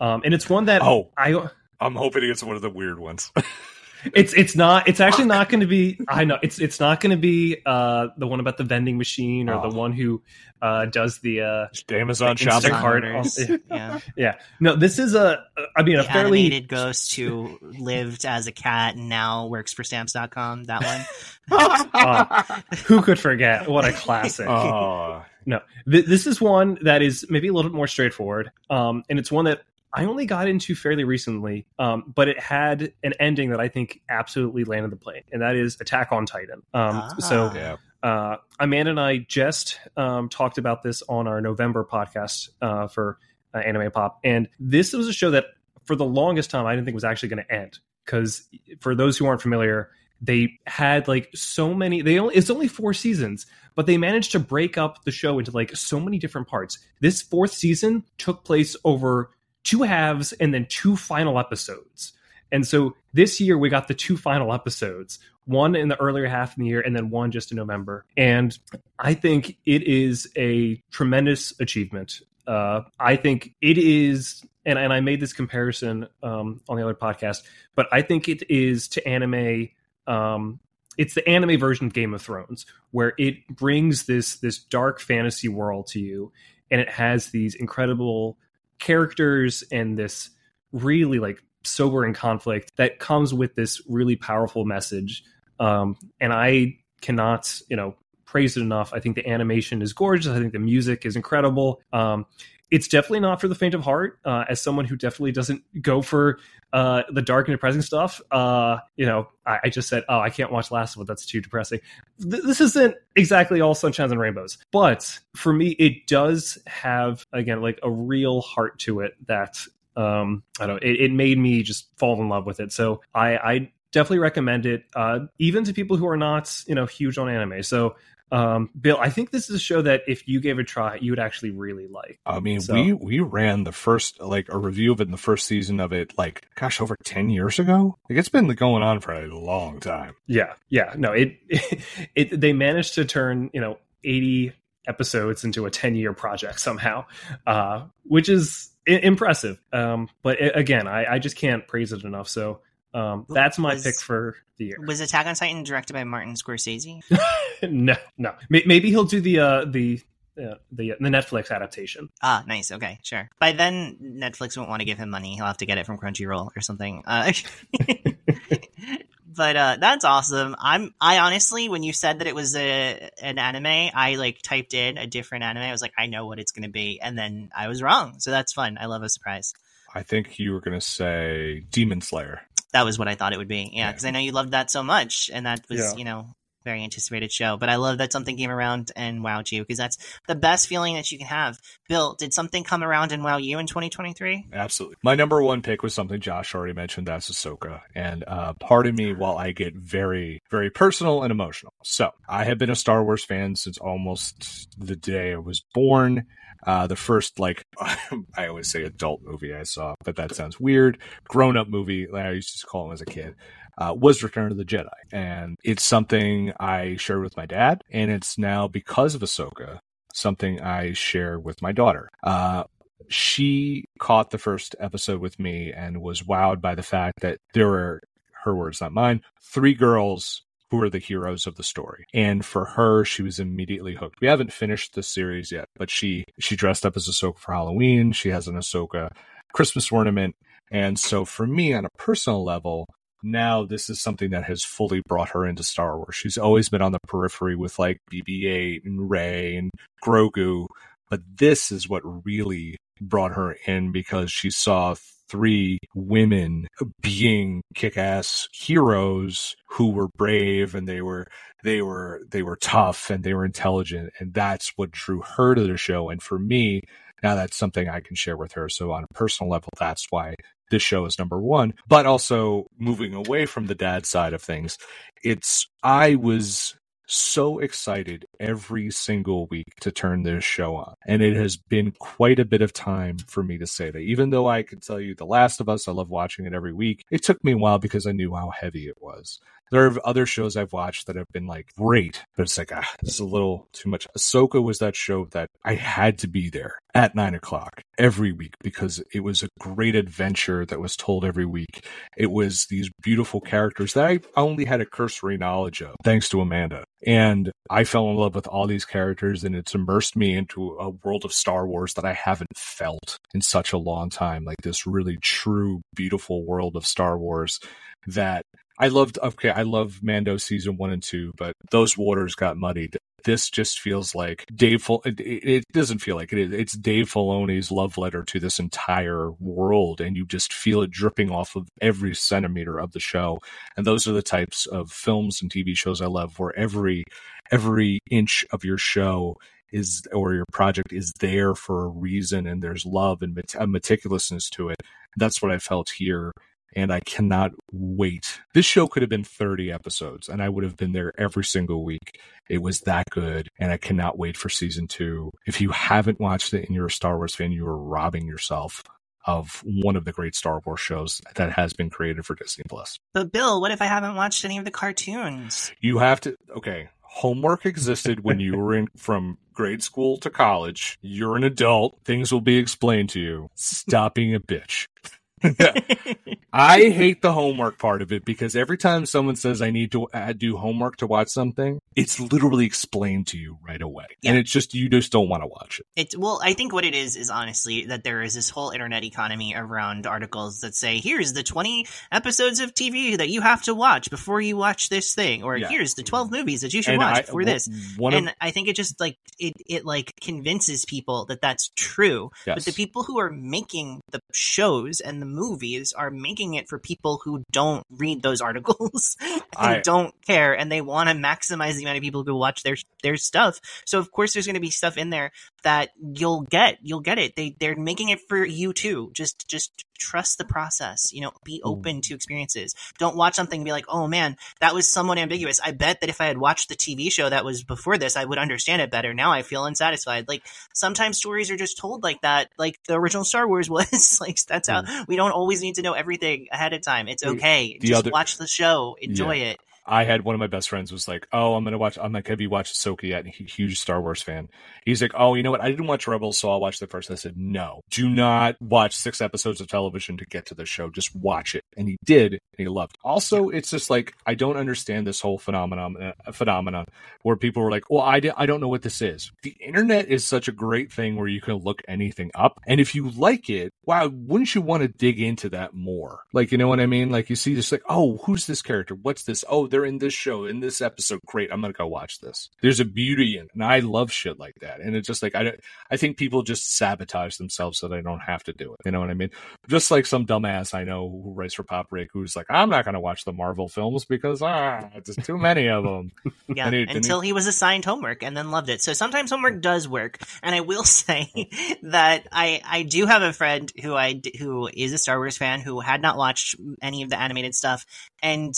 um, and it's one that Oh. I I'm hoping it's one of the weird ones. it's it's not it's actually not going to be I know it's it's not going to be uh, the one about the vending machine or Oh. the one who uh, does the uh, Amazon Like shopping. Instacart. card Orders. on- yeah. yeah no this is a I mean a The fairly animated ghost who lived as a cat and now works for stamps.com. That one. uh, who could forget what a classic Oh, No, Th- this is one that is maybe a little bit more straightforward, um, and it's one that I only got into fairly recently, um, but it had an ending that I think absolutely landed the plane, and that is Attack on Titan. Um, Ah. So yeah. uh, Amanda and I just um, talked about this on our November podcast uh, for uh, Anime Pop, and this was a show that for the longest time I didn't think was actually going to end because for those who aren't familiar, they had like so many. They only it's only four seasons, but they managed to break up the show into like so many different parts. This fourth season took place over two halves and then two final episodes. And so this year we got the two final episodes, one in the earlier half of the year and then one just in November. And I think it is a tremendous achievement. Uh, I think it is, and, and I made this comparison um, on the other podcast, but I think it is to anime. Um, it's the anime version of Game of Thrones, where it brings this this dark fantasy world to you, and it has these incredible characters and this really like sobering conflict that comes with this really powerful message. Um, and I cannot, you know, praise it enough. I think the animation is gorgeous. I think the music is incredible. Um, it's definitely not for the faint of heart. Uh, as someone who definitely doesn't go for uh, the dark and depressing stuff, uh, you know, I, I just said, "Oh, I can't watch Last of Us. That's too depressing." Th- this isn't exactly all sunshines and rainbows, but for me, it does have again like a real heart to it that um, I don't. It, it made me just fall in love with it. So I, I definitely recommend it, uh, even to people who are not you know huge on anime. So um, Bill, I think this is a show that if you gave a try, you would actually really like. I mean, So- we we ran the first like a review of it in the first season of it, like gosh, over ten years ago. Like it's been going on for a long time. Yeah, yeah. No, it, it, they managed to turn you know eighty episodes into a ten year project somehow, uh, which is I- impressive. Um, but a- again, I, I just can't praise it enough. So um, that's my Was- pick for the year. Was Attack on Titan directed by Martin Scorsese? no, no. May- Maybe he'll do the uh, the uh, the the Netflix adaptation. Ah, nice. Okay, sure. By then, Netflix won't want to give him money. He'll have to get it from Crunchyroll or something. Uh, but uh, that's awesome. I'm. I honestly, when you said that it was a an anime, I like typed in a different anime. I was like, I know what it's going to be, and then I was wrong. So that's fun. I love a surprise. I think you were gonna say Demon Slayer. That was what I thought it would be. Yeah, Yeah. because I know you loved that so much, and that was Yeah. you know very anticipated show. But I love that something came around and wowed you because that's the best feeling that you can have. Bill, did something come around and wow you in 2023? Absolutely. My number one pick was something Josh already mentioned. That's Ahsoka. And uh, pardon me while I get very, very personal and emotional. So I have been a Star Wars fan since almost the day I was born. Uh, the first, like, I always say adult movie I saw, but that sounds weird. Grown up movie, like I used to call them as a kid, uh, was Return of the Jedi. And it's something I shared with my dad. And it's now because of Ahsoka, something I share with my daughter. Uh, she caught the first episode with me and was wowed by the fact that there were her words, not mine, three girls who are the heroes of the story. And for her, she was immediately hooked. We haven't finished the series yet, but she she dressed up as Ahsoka for Halloween. She has an Ahsoka Christmas ornament. And so for me on a personal level, now this is something that has fully brought her into Star Wars. She's always been on the periphery with like BB-8 and Rey and Grogu, but this is what really brought her in because she saw three women being kick-ass heroes who were brave and they were they were they were tough and they were intelligent. And that's what drew her to the show. And for me now that's something I can share with her. So on a personal level that's why this show is number 1 but also moving away from the dad side of things it's I was so excited every single week to turn this show on. And it has been quite a bit of time for me to say that. Even though I can tell you The Last of Us, I love watching it every week, it took me a while because I knew how heavy it was. There are other shows I've watched that have been like great, but it's like, ah, is a little too much. Ahsoka was that show that I had to be there at nine o'clock every week because it was a great adventure that was told every week. It was these beautiful characters that I only had a cursory knowledge of, thanks to Amanda. And I fell in love with all these characters, and it's immersed me into a world of Star Wars that I haven't felt in such a long time. Like this really true, beautiful world of Star Wars that I loved. Okay, I love Mando season one and two, but those waters got muddied. This just feels like Dave. Fil- it, it doesn't feel like it. It's Dave Filoni's love letter to this entire world, and you just feel it dripping off of every centimeter of the show. And those are the types of films and TV shows I love, where every every inch of your show is or your project is there for a reason, and there's love and met- meticulousness to it. That's what I felt here and I cannot wait. This show could have been 30 episodes and I would have been there every single week. It was that good and I cannot wait for season two. If you haven't watched it and you're a Star Wars fan, you are robbing yourself of one of the great Star Wars shows that has been created for Disney Plus. But Bill, what if I haven't watched any of the cartoons? You have to okay. Homework existed when you were in from grade school to college. You're an adult. Things will be explained to you. Stop being a bitch. I hate the homework part of it because every time someone says I need to uh, do homework to watch something, it's literally explained to you right away. Yeah. And it's just you just don't want to watch it. It well, I think what it is is honestly that there is this whole internet economy around articles that say, "Here's the 20 episodes of TV that you have to watch before you watch this thing," or Yeah. "Here's the 12 movies that you should And watch I- before w- this." And of I think it just like it it like convinces people that that's true. But the people who are making the shows and the movies are making it for people who don't read those articles and I- don't care, and they want to maximize the amount of people who watch their their stuff. So of course, there's going to be stuff in there that you'll get. You'll get it. They they're making it for you too. Just just trust the process. You know, be hmm. open to experiences. Don't watch something and be like, oh man, that was somewhat ambiguous. I bet that if I had watched the TV show that was before this, I would understand it better. Now I feel unsatisfied. Like sometimes stories are just told like that, like the original Star Wars was. like that's how hmm. we don't always need to know everything ahead of time. It's okay. the just other- watch the show. Enjoy it. I had one of my best friends was like, "Oh, I'm gonna watch." I'm like, "Have you watched Ahsoka yet?" And he, huge Star Wars fan. He's like, "Oh, you know what? I didn't watch Rebels, so I'll watch the first. I said, "No, do not watch six episodes of television to get to the show. Just watch it." And he did, and he loved. Also, it's just like I don't understand this whole phenomenon. Uh, phenomenon where people were like, "Well, I, di- I don't know what this is." The internet is such a great thing where you can look anything up, and if you like it, wow, wouldn't you want to dig into that more? Like, you know what I mean? Like, you see this, like, oh, who's this character? What's this? Oh, they're in this show, in this episode. Great, I'm gonna go watch this. There's a beauty in, it, and I love shit like that. And it's just like I, don't- I think people just sabotage themselves so they don't have to do it. You know what I mean? Just like some dumbass I know who writes for Pop Break, who's like, I'm not gonna watch the Marvel films because ah, there's too many of them. Yeah, he- and he- until he was assigned homework and then loved it. So sometimes homework does work. And I will say that I I do have a friend who I who is a Star Wars fan who had not watched any of the animated stuff and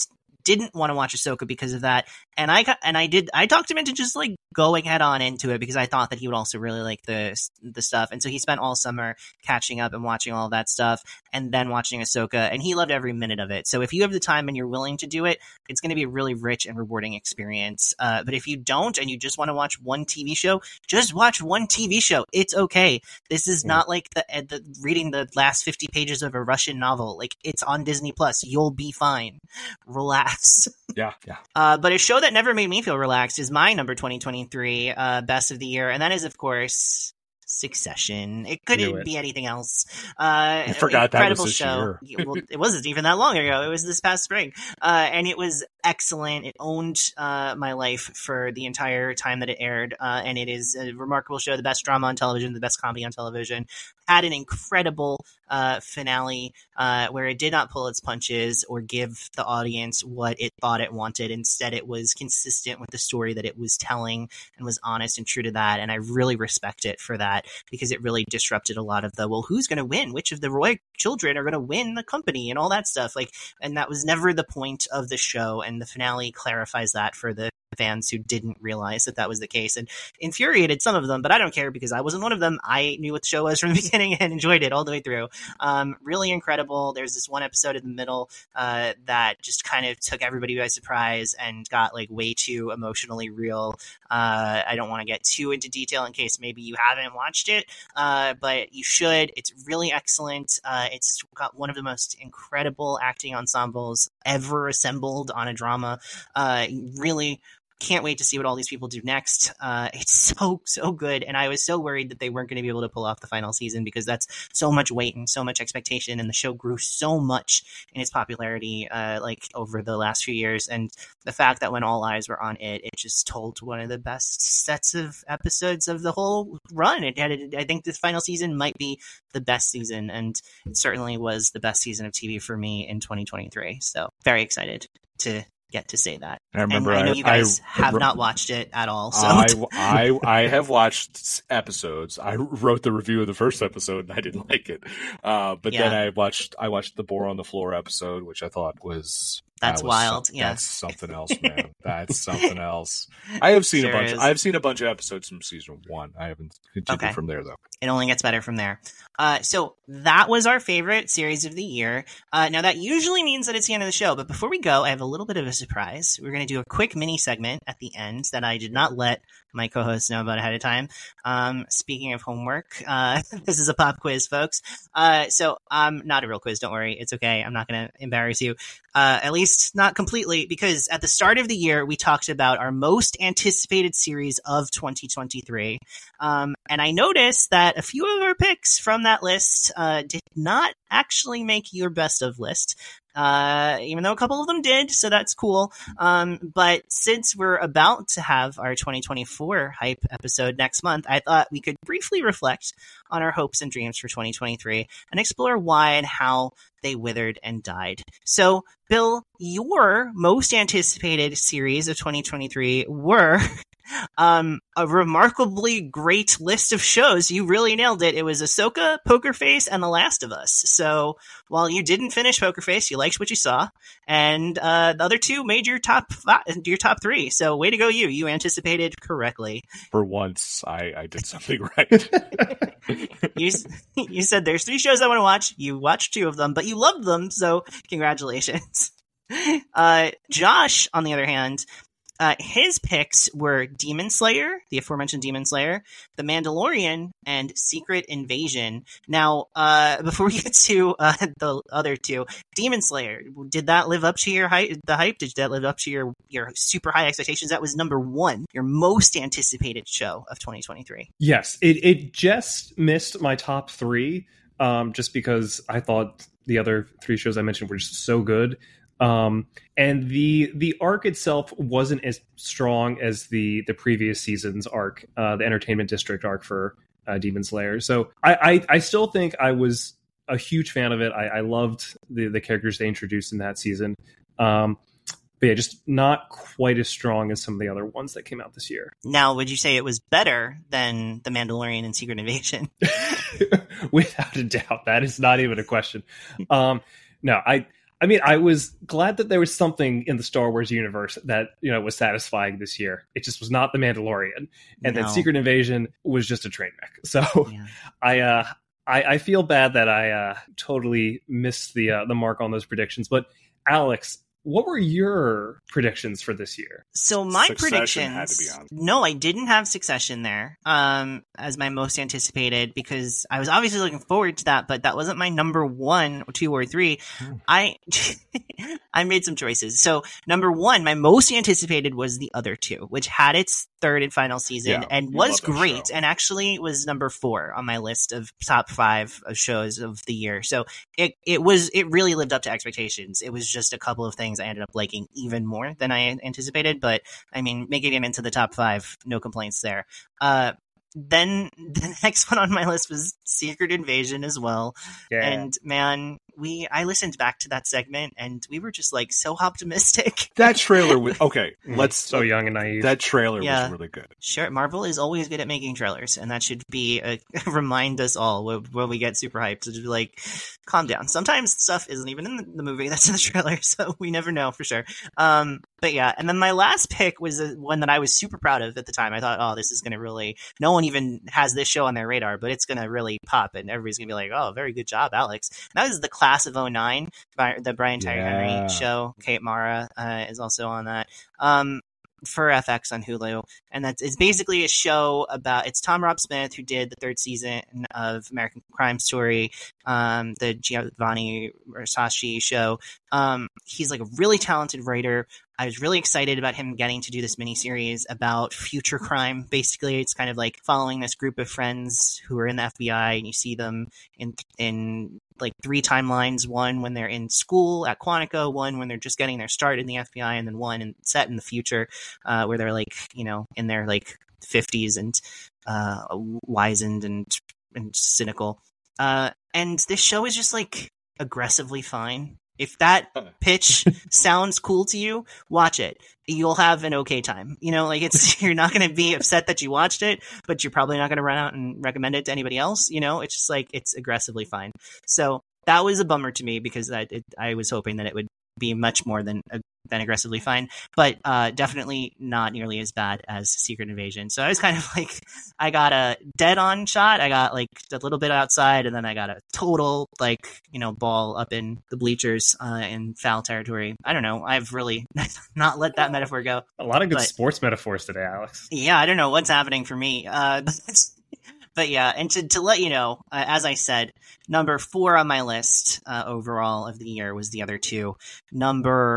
didn't want to watch Ahsoka because of that. And I and I did I talked him into just like going head on into it because I thought that he would also really like the the stuff. And so he spent all summer catching up and watching all that stuff and then watching Ahsoka and he loved every minute of it. So if you have the time and you're willing to do it, it's going to be a really rich and rewarding experience. Uh, but if you don't and you just want to watch one TV show, just watch one TV show. It's okay. This is not like the, uh, the reading the last 50 pages of a Russian novel. Like it's on Disney Plus. You'll be fine. Relax. Yeah, yeah. Uh, but a show that never made me feel relaxed is my number 2023 uh, best of the year, and that is, of course, Succession. It couldn't it. be anything else. Uh, I forgot that was incredible this show. year. well, it wasn't even that long ago. It was this past spring, uh, and it was excellent. It owned uh, my life for the entire time that it aired, uh, and it is a remarkable show. The best drama on television, the best comedy on television. Had an incredible uh, finale uh, where it did not pull its punches or give the audience what it thought it wanted. Instead, it was consistent with the story that it was telling and was honest and true to that. And I really respect it for that because it really disrupted a lot of the well, who's going to win? Which of the Roy children are going to win the company and all that stuff? Like, and that was never the point of the show. And the finale clarifies that for the fans who didn't realize that that was the case and infuriated some of them, but I don't care because I wasn't one of them. I knew what the show was from the beginning and enjoyed it all the way through. Um, really incredible. There's this one episode in the middle uh, that just kind of took everybody by surprise and got like way too emotionally real. Uh, I don't want to get too into detail in case maybe you haven't watched it, uh, but you should. It's really excellent. Uh, it's got one of the most incredible acting ensembles ever assembled on a drama. Uh, really can't wait to see what all these people do next. Uh, it's so so good, and I was so worried that they weren't going to be able to pull off the final season because that's so much weight and so much expectation, and the show grew so much in its popularity, uh, like over the last few years. And the fact that when all eyes were on it, it just told one of the best sets of episodes of the whole run. It had, I think, this final season might be the best season, and it certainly was the best season of TV for me in 2023. So very excited to get to say that. I remember. And I know I- you guys I- have not watched it at all. So I, I I have watched episodes. I wrote the review of the first episode and I didn't like it. Uh, but then I watched I watched the Boar on the Floor episode, which I thought was That's that was some- wild, yeah. that's something else, man. that's something else. I have seen Sure a bunch. is. I've seen a bunch of episodes from season one. I haven't continued Okay. from there though. it only gets better from there. Uh, so that was our favorite series of the year. Uh, now that usually means that it's the end of the show, but before we go, I have a little bit of a surprise. We're going to do a quick mini segment at the end that I did not let my co-hosts know about ahead of time. Um, speaking of homework, uh, this is a pop quiz, folks. Uh, so um, not a real quiz. Don't worry, it's okay. I'm not going to embarrass you. Uh, at least not completely, because at the start of the year we talked about our most anticipated series of 2023. Um, and I noticed that a few of our picks from that list uh, did not actually make your best of list. Uh, even though a couple of them did, so that's cool. Um, but since we're about to have our 2024 hype episode next month, I thought we could briefly reflect on our hopes and dreams for 2023 and explore why and how they withered and died. So, Bill, your most anticipated series of 2023 were um, a remarkably great list of shows. You really nailed it. It was Ahsoka, Poker Face, and The Last of Us. So while you didn't finish Poker Face, you liked what you saw, and uh, the other two made your top five, your top three. So way to go, you! You anticipated correctly. For once, I I did something right. You you said there's three shows I want to watch. You watched two of them, but you loved them. So congratulations. Uh, Josh, on the other hand, uh, his picks were Demon Slayer, the aforementioned Demon Slayer, The Mandalorian, and Secret Invasion. Now, uh, before we get to uh, the other two, Demon Slayer, did that live up to your hype? The hype? Did that live up to your your super high expectations? That was number one, your most anticipated show of 2023. Yes, it it just missed my top three, um, just because I thought the other three shows I mentioned were just so good. Um, and the the arc itself wasn't as strong as the the previous season's arc, uh, the Entertainment District arc for uh, Demon Slayer. So I, I I still think I was a huge fan of it. I, I loved the the characters they introduced in that season. Um, but yeah, just not quite as strong as some of the other ones that came out this year. Now, would you say it was better than The Mandalorian and Secret Invasion? without a doubt that is not even a question um no i i mean i was glad that there was something in the star wars universe that you know was satisfying this year it just was not the mandalorian and No. then secret invasion was just a train wreck so Yeah. i uh I, I feel bad that I uh, totally missed the uh, the mark on those predictions. But Alex, what were your predictions for this year? So my Succession predictions. had to be on. No, I didn't have Succession there um, as my most anticipated because I was obviously looking forward to that, but that wasn't my number one, two, or three. Hmm. I I made some choices. So number one, my most anticipated was the other two, which had its third and final season Yeah, and was great, show. and actually was number four on my list of top five of shows of the year. So it it was it really lived up to expectations. It was just a couple of things I ended up liking even more than I anticipated, but I mean, making it into the top five, no complaints there. Uh, then the next one on my list was Secret Invasion as well. Yeah. And man, we I listened back to that segment and we were just like so optimistic. That trailer was okay. Let's so young and naive. That trailer Yeah. was really good. Sure, Marvel is always good at making trailers, and that should be a remind us all when, when we get super hyped to just be like, calm down. Sometimes stuff isn't even in the, the movie that's in the trailer, so we never know for sure. Um, but yeah, and then my last pick was a, one that I was super proud of at the time. I thought, oh, this is going to really. No one even has this show on their radar, but it's going to really pop, and everybody's going to be like, oh, very good job, Alex. And that was the Class of 09, by the Brian Tyree Yeah. Henry show. Kate Mara uh, is also on that. Um, for FX on Hulu, and that's it's basically a show about it's Tom Rob Smith who did the third season of American Crime Story, um, the Giovanni Versace show. Um, he's like a really talented writer. I was really excited about him getting to do this miniseries about future crime. Basically, it's kind of like following this group of friends who are in the FBI, and you see them in in like three timelines: one when they're in school at Quantico, one when they're just getting their start in the FBI, and then one in, set in the future uh, where they're like you know in their like fifties and uh, wizened and and cynical. Uh, and this show is just like aggressively fine. If that pitch sounds cool to you, watch it. You'll have an okay time. You know, like it's you're not going to be upset that you watched it, but you're probably not going to run out and recommend it to anybody else. You know, it's just like it's aggressively fine. So that was a bummer to me because I it, I was hoping that it would be much more than than aggressively fine, but uh, definitely not nearly as bad as Secret Invasion. So I was kind of like, I got a dead on shot, I got like a little bit outside, and then I got a total like you know ball up in the bleachers uh, in foul territory. I don't know. I've really not let that metaphor go. a lot of good but- sports metaphors today, Alex. Yeah, I don't know what's happening for me. Uh, but yeah, and to, to let you know, uh, as I said, number four on my list uh, overall of the year was the other two.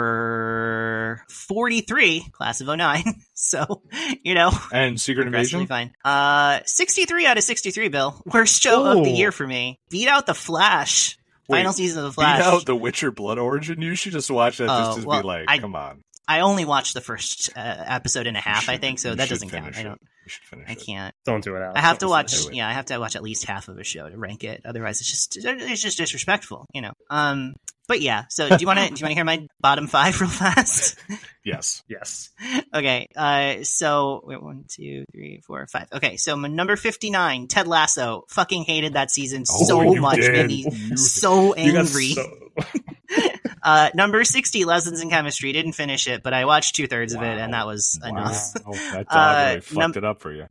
Number 43, class of 09. so, you know, And Secret Invasion. fine. Uh, 63 out of 63, Bill. Worst show of the year for me. Beat out The Flash. Wait, Final season of The Flash. Beat out the Witcher Blood Origin. You should just watch that Oh, just to well, be like, I- come on. I only watched the first uh, episode and a You half, I think, so that doesn't count. finish I don't. Should finish I it. can't. Don't do it, Alex. I have to Don't watch. it. Yeah, I have to watch at least half of a show to rank it. Otherwise, it's just it's just disrespectful, you know. Um, but yeah. So do you want to do you want to hear my bottom five real fast? Yes. Yes. okay. Uh, so wait, one, two, three, four, five. Okay. So my number fifty nine, Ted Lasso. Fucking hated that season Oh, so much. did. Made me so You got angry. Uh, number sixty, Lessons in Chemistry. Didn't finish it, but I watched two thirds of it, and that was enough. Wow. That dog Uh, really fucked num- it up for you.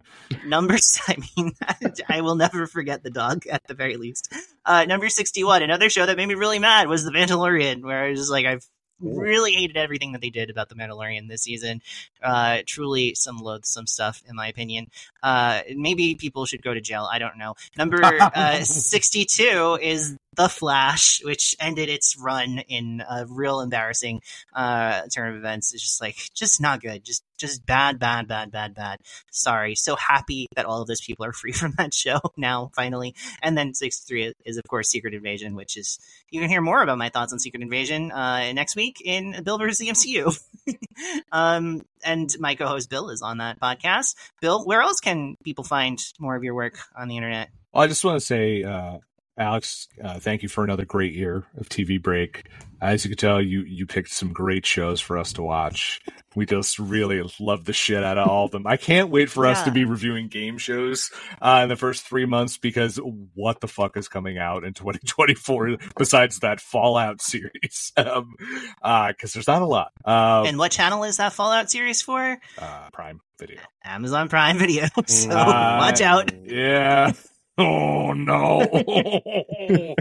number I mean I will never forget the dog at the very least. Uh, number 61, another show that made me really mad was The Mandalorian where I was just like I've really hated everything that they did about The Mandalorian this season. Uh, truly some loathsome stuff in my opinion. Uh, maybe people should go to jail, I don't know. Number uh, 62 is The Flash which ended its run in a real embarrassing uh, turn of events. It's just like just not good. Just just bad bad bad bad bad. Sorry. So happy that all of those people are free from that show now finally. And then 63 is of course secret invasion which is you can hear more about my thoughts on secret invasion uh, next week in bill versus the mcu um, and my co-host bill is on that podcast. Bill where else can people find more of your work on the internet? Well, I just want to say, uh, Alex, uh, thank you for another great year of TV break. As you can tell, you you picked some great shows for us to watch. We just really love the shit out of all of them. I can't wait for us to be reviewing game shows uh, in the first three months because what the fuck is coming out in 2024 besides that Fallout series? Um, because there's not a lot. Um, and what channel is that fallout series for uh, Prime Video. amazon prime video so Uh, watch out Yeah. Oh no.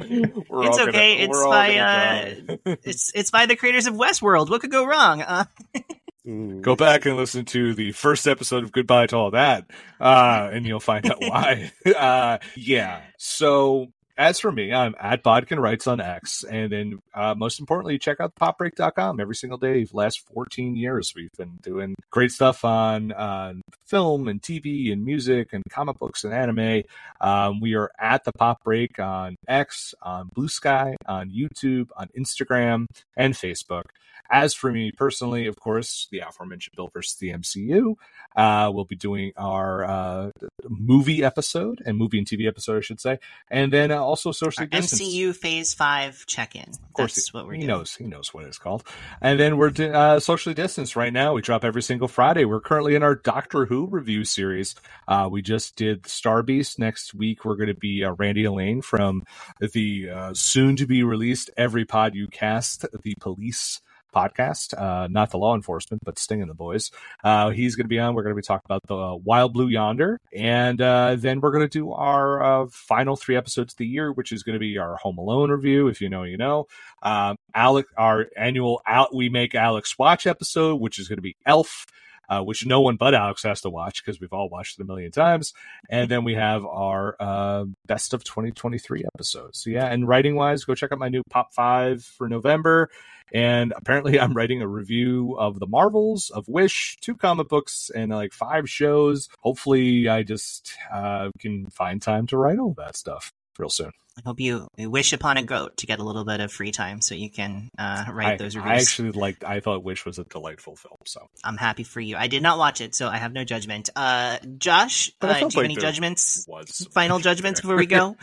It's all gonna- okay, it's by, gonna it's it's by the creators of westworld what could go wrong uh, Go back and listen to the first episode of Goodbye to All That, uh, and you'll find out why. uh, yeah. So as for me, I'm at Bodkin Writes on X. And then uh, most importantly, check out popbreak.com every single day. For the last 14 years, we've been doing great stuff on uh, film and TV and music and comic books and anime. Um, we are at the Pop Break on X, on Blue Sky, on YouTube, on Instagram, and Facebook. As for me personally, of course, the aforementioned Bill versus the MCU. Uh, we'll be doing our uh, movie episode and movie and TV episode, I should say, and then uh, also socially distanced. MCU Phase Five check-in. Of course, That's he, what we're he doing. knows. He knows what it's called. And then we're uh, socially distanced right now. We drop every single Friday. We're currently in our Doctor Who review series. Uh, we just did Star Beast. Next week we're going to be uh, Randy Elaine from the uh, soon to be released Every Pod You Cast, the Police podcast, uh, not the law enforcement, but Sting and the boys. Uh, he's going to be on. We're going to be talking about the Wild Blue Yonder, and uh, then we're going to do our uh, final three episodes of the year, which is going to be our Home Alone review. If you know, you know. Um, Alex, our annual out we make Alex watch episode, which is going to be Elf. Uh, which no one but Alex has to watch because we've all watched it a million times. And then we have our uh, best of 2023 episodes. So, yeah, and writing wise, go check out my new Pop 5 for November. And apparently, I'm writing a review of the Marvels, of Wish, two comic books, and like five shows. Hopefully, I just uh, can find time to write all that stuff real soon. I hope you wish upon a goat to get a little bit of free time so you can uh, write I, those reviews. I actually liked, I thought Wish was a delightful film. So, I'm happy for you. I did not watch it, so I have no judgment. Uh, Josh, But I uh, do you felt have any judgments? was Final judgments before we go?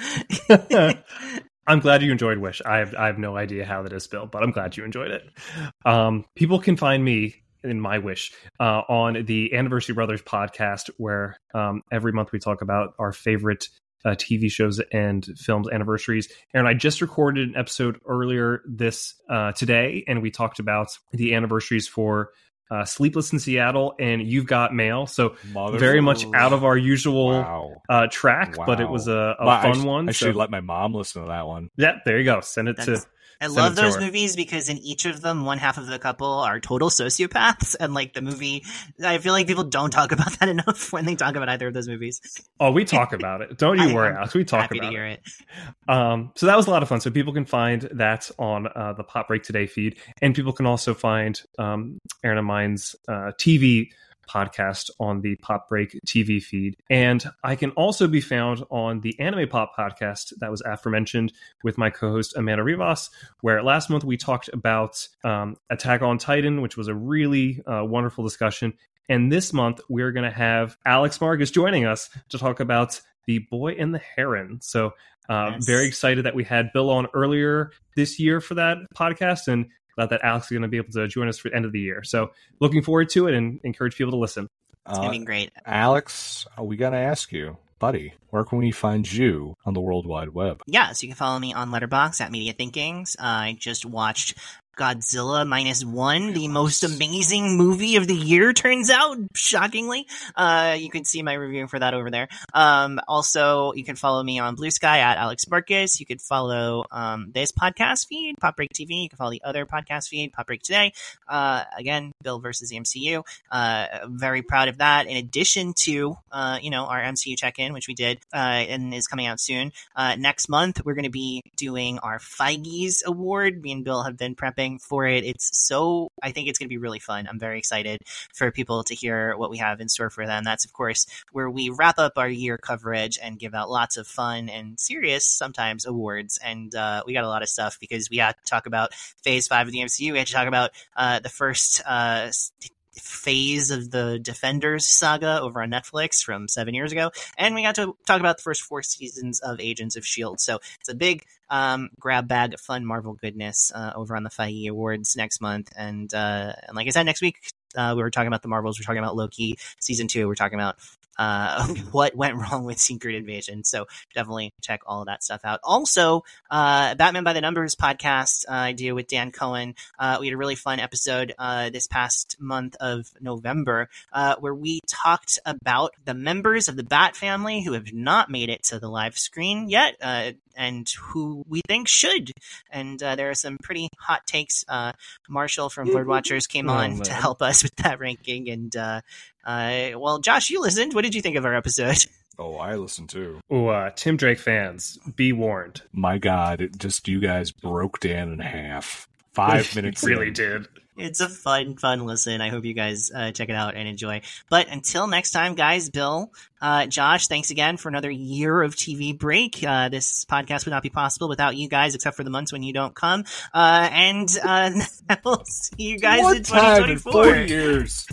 I'm glad you enjoyed Wish. I have I have no idea how that is built, but I'm glad you enjoyed it. Um, people can find me in my wish uh, on the Anniversary Brothers podcast, where um, every month we talk about our favorite uh, TV shows and films anniversaries. And I just recorded an episode earlier this uh, today, and we talked about the anniversaries for uh, Sleepless in Seattle and You've Got Mail. So Mother- very much out of our usual Wow. uh, track, but it was a, a Well, I fun sh- one. I so- should let my mom listen to that one. yeah, there you go. Send it That's- to. I Send love those her. movies because in each of them, one half of the couple are total sociopaths, and like the movie, I feel like people don't talk about that enough when they talk about either of those movies. Oh, we talk about it. Don't you worry, Alex. We talk about it. it. Um, so that was a lot of fun. So people can find that on uh, the Pop Break Today feed, and people can also find um, Aaron and mine's uh, TV podcast on the Pop Break TV feed. And I can also be found on the Anime Pop podcast that was aforementioned with my co-host Amanda Rivas, where last month we talked about um, Attack on Titan, which was a really uh, wonderful discussion. And this month we're going to have Alex Marcus joining us to talk about the Boy and the Heron. So uh, Yes. very excited that we had Bill on earlier this year for that podcast, and glad that Alex is going to be able to join us for the end of the year. So looking forward to it, and encourage people to listen. It's Uh, gonna be great. Alex, uh, we got to ask you, buddy, where can we find you on the World Wide Web? Yeah, so you can follow me on Letterboxd at Media Thinkings. I just watched Godzilla minus one, the most amazing movie of the year, turns out, shockingly. Uh, you can see my review for that over there. Um, also, you can follow me on Blue Sky at Alex Marcus. You could follow, um, this podcast feed, Pop Break TV. You can follow the other podcast feed, Pop Break Today. Uh, again, Bill versus the MCU. Uh, very proud of that. In addition to, uh, you know, our MCU check-in, which we did, uh, and is coming out soon. Uh, next month, we're going to be doing our Feige's Award. Me and Bill have been prepping for it. It's so, I think it's going to be really fun. I'm very excited for people to hear what we have in store for them. That's, of course, where we wrap up our year coverage and give out lots of fun and serious, sometimes, awards. And uh, we got a lot of stuff because we had to talk about Phase 5 of the MCU. We had to talk about uh, the first. Uh, phase of the Defenders saga over on Netflix from seven years ago, and we got to talk about the first four seasons of Agents of Shield. So it's a big um, grab bag of fun Marvel goodness uh, over on the Feige Awards next month, and uh, and like I said, next week uh, we were talking about the Marvels. We're talking about Loki season two. We're talking about uh, what went wrong with Secret Invasion. So definitely check all of that stuff out. Also, uh, Batman by the Numbers podcast uh, I do with Dan Cohen. Uh, we had a really fun episode uh, this past month of November uh, where we talked about the members of the Bat family who have not made it to the live screen yet. And who we think should. And uh, there are some pretty hot takes. Uh, Marshall from Bird Watchers came Oh, on to help us with that ranking. And uh, uh, well, Josh, you listened. What did you think of our episode? Oh, I listened too. Oh, uh, Tim Drake fans, be warned. My God, it just you guys broke Dan in half. Five minutes. really in. did. It's a fun, fun listen. I hope you guys uh, check it out and enjoy. But until next time, guys, Bill, uh, Josh, thanks again for another year of TV break. Uh, this podcast would not be possible without you guys, except for the months when you don't come. Uh, and uh, we'll see you guys time in 2024. four years.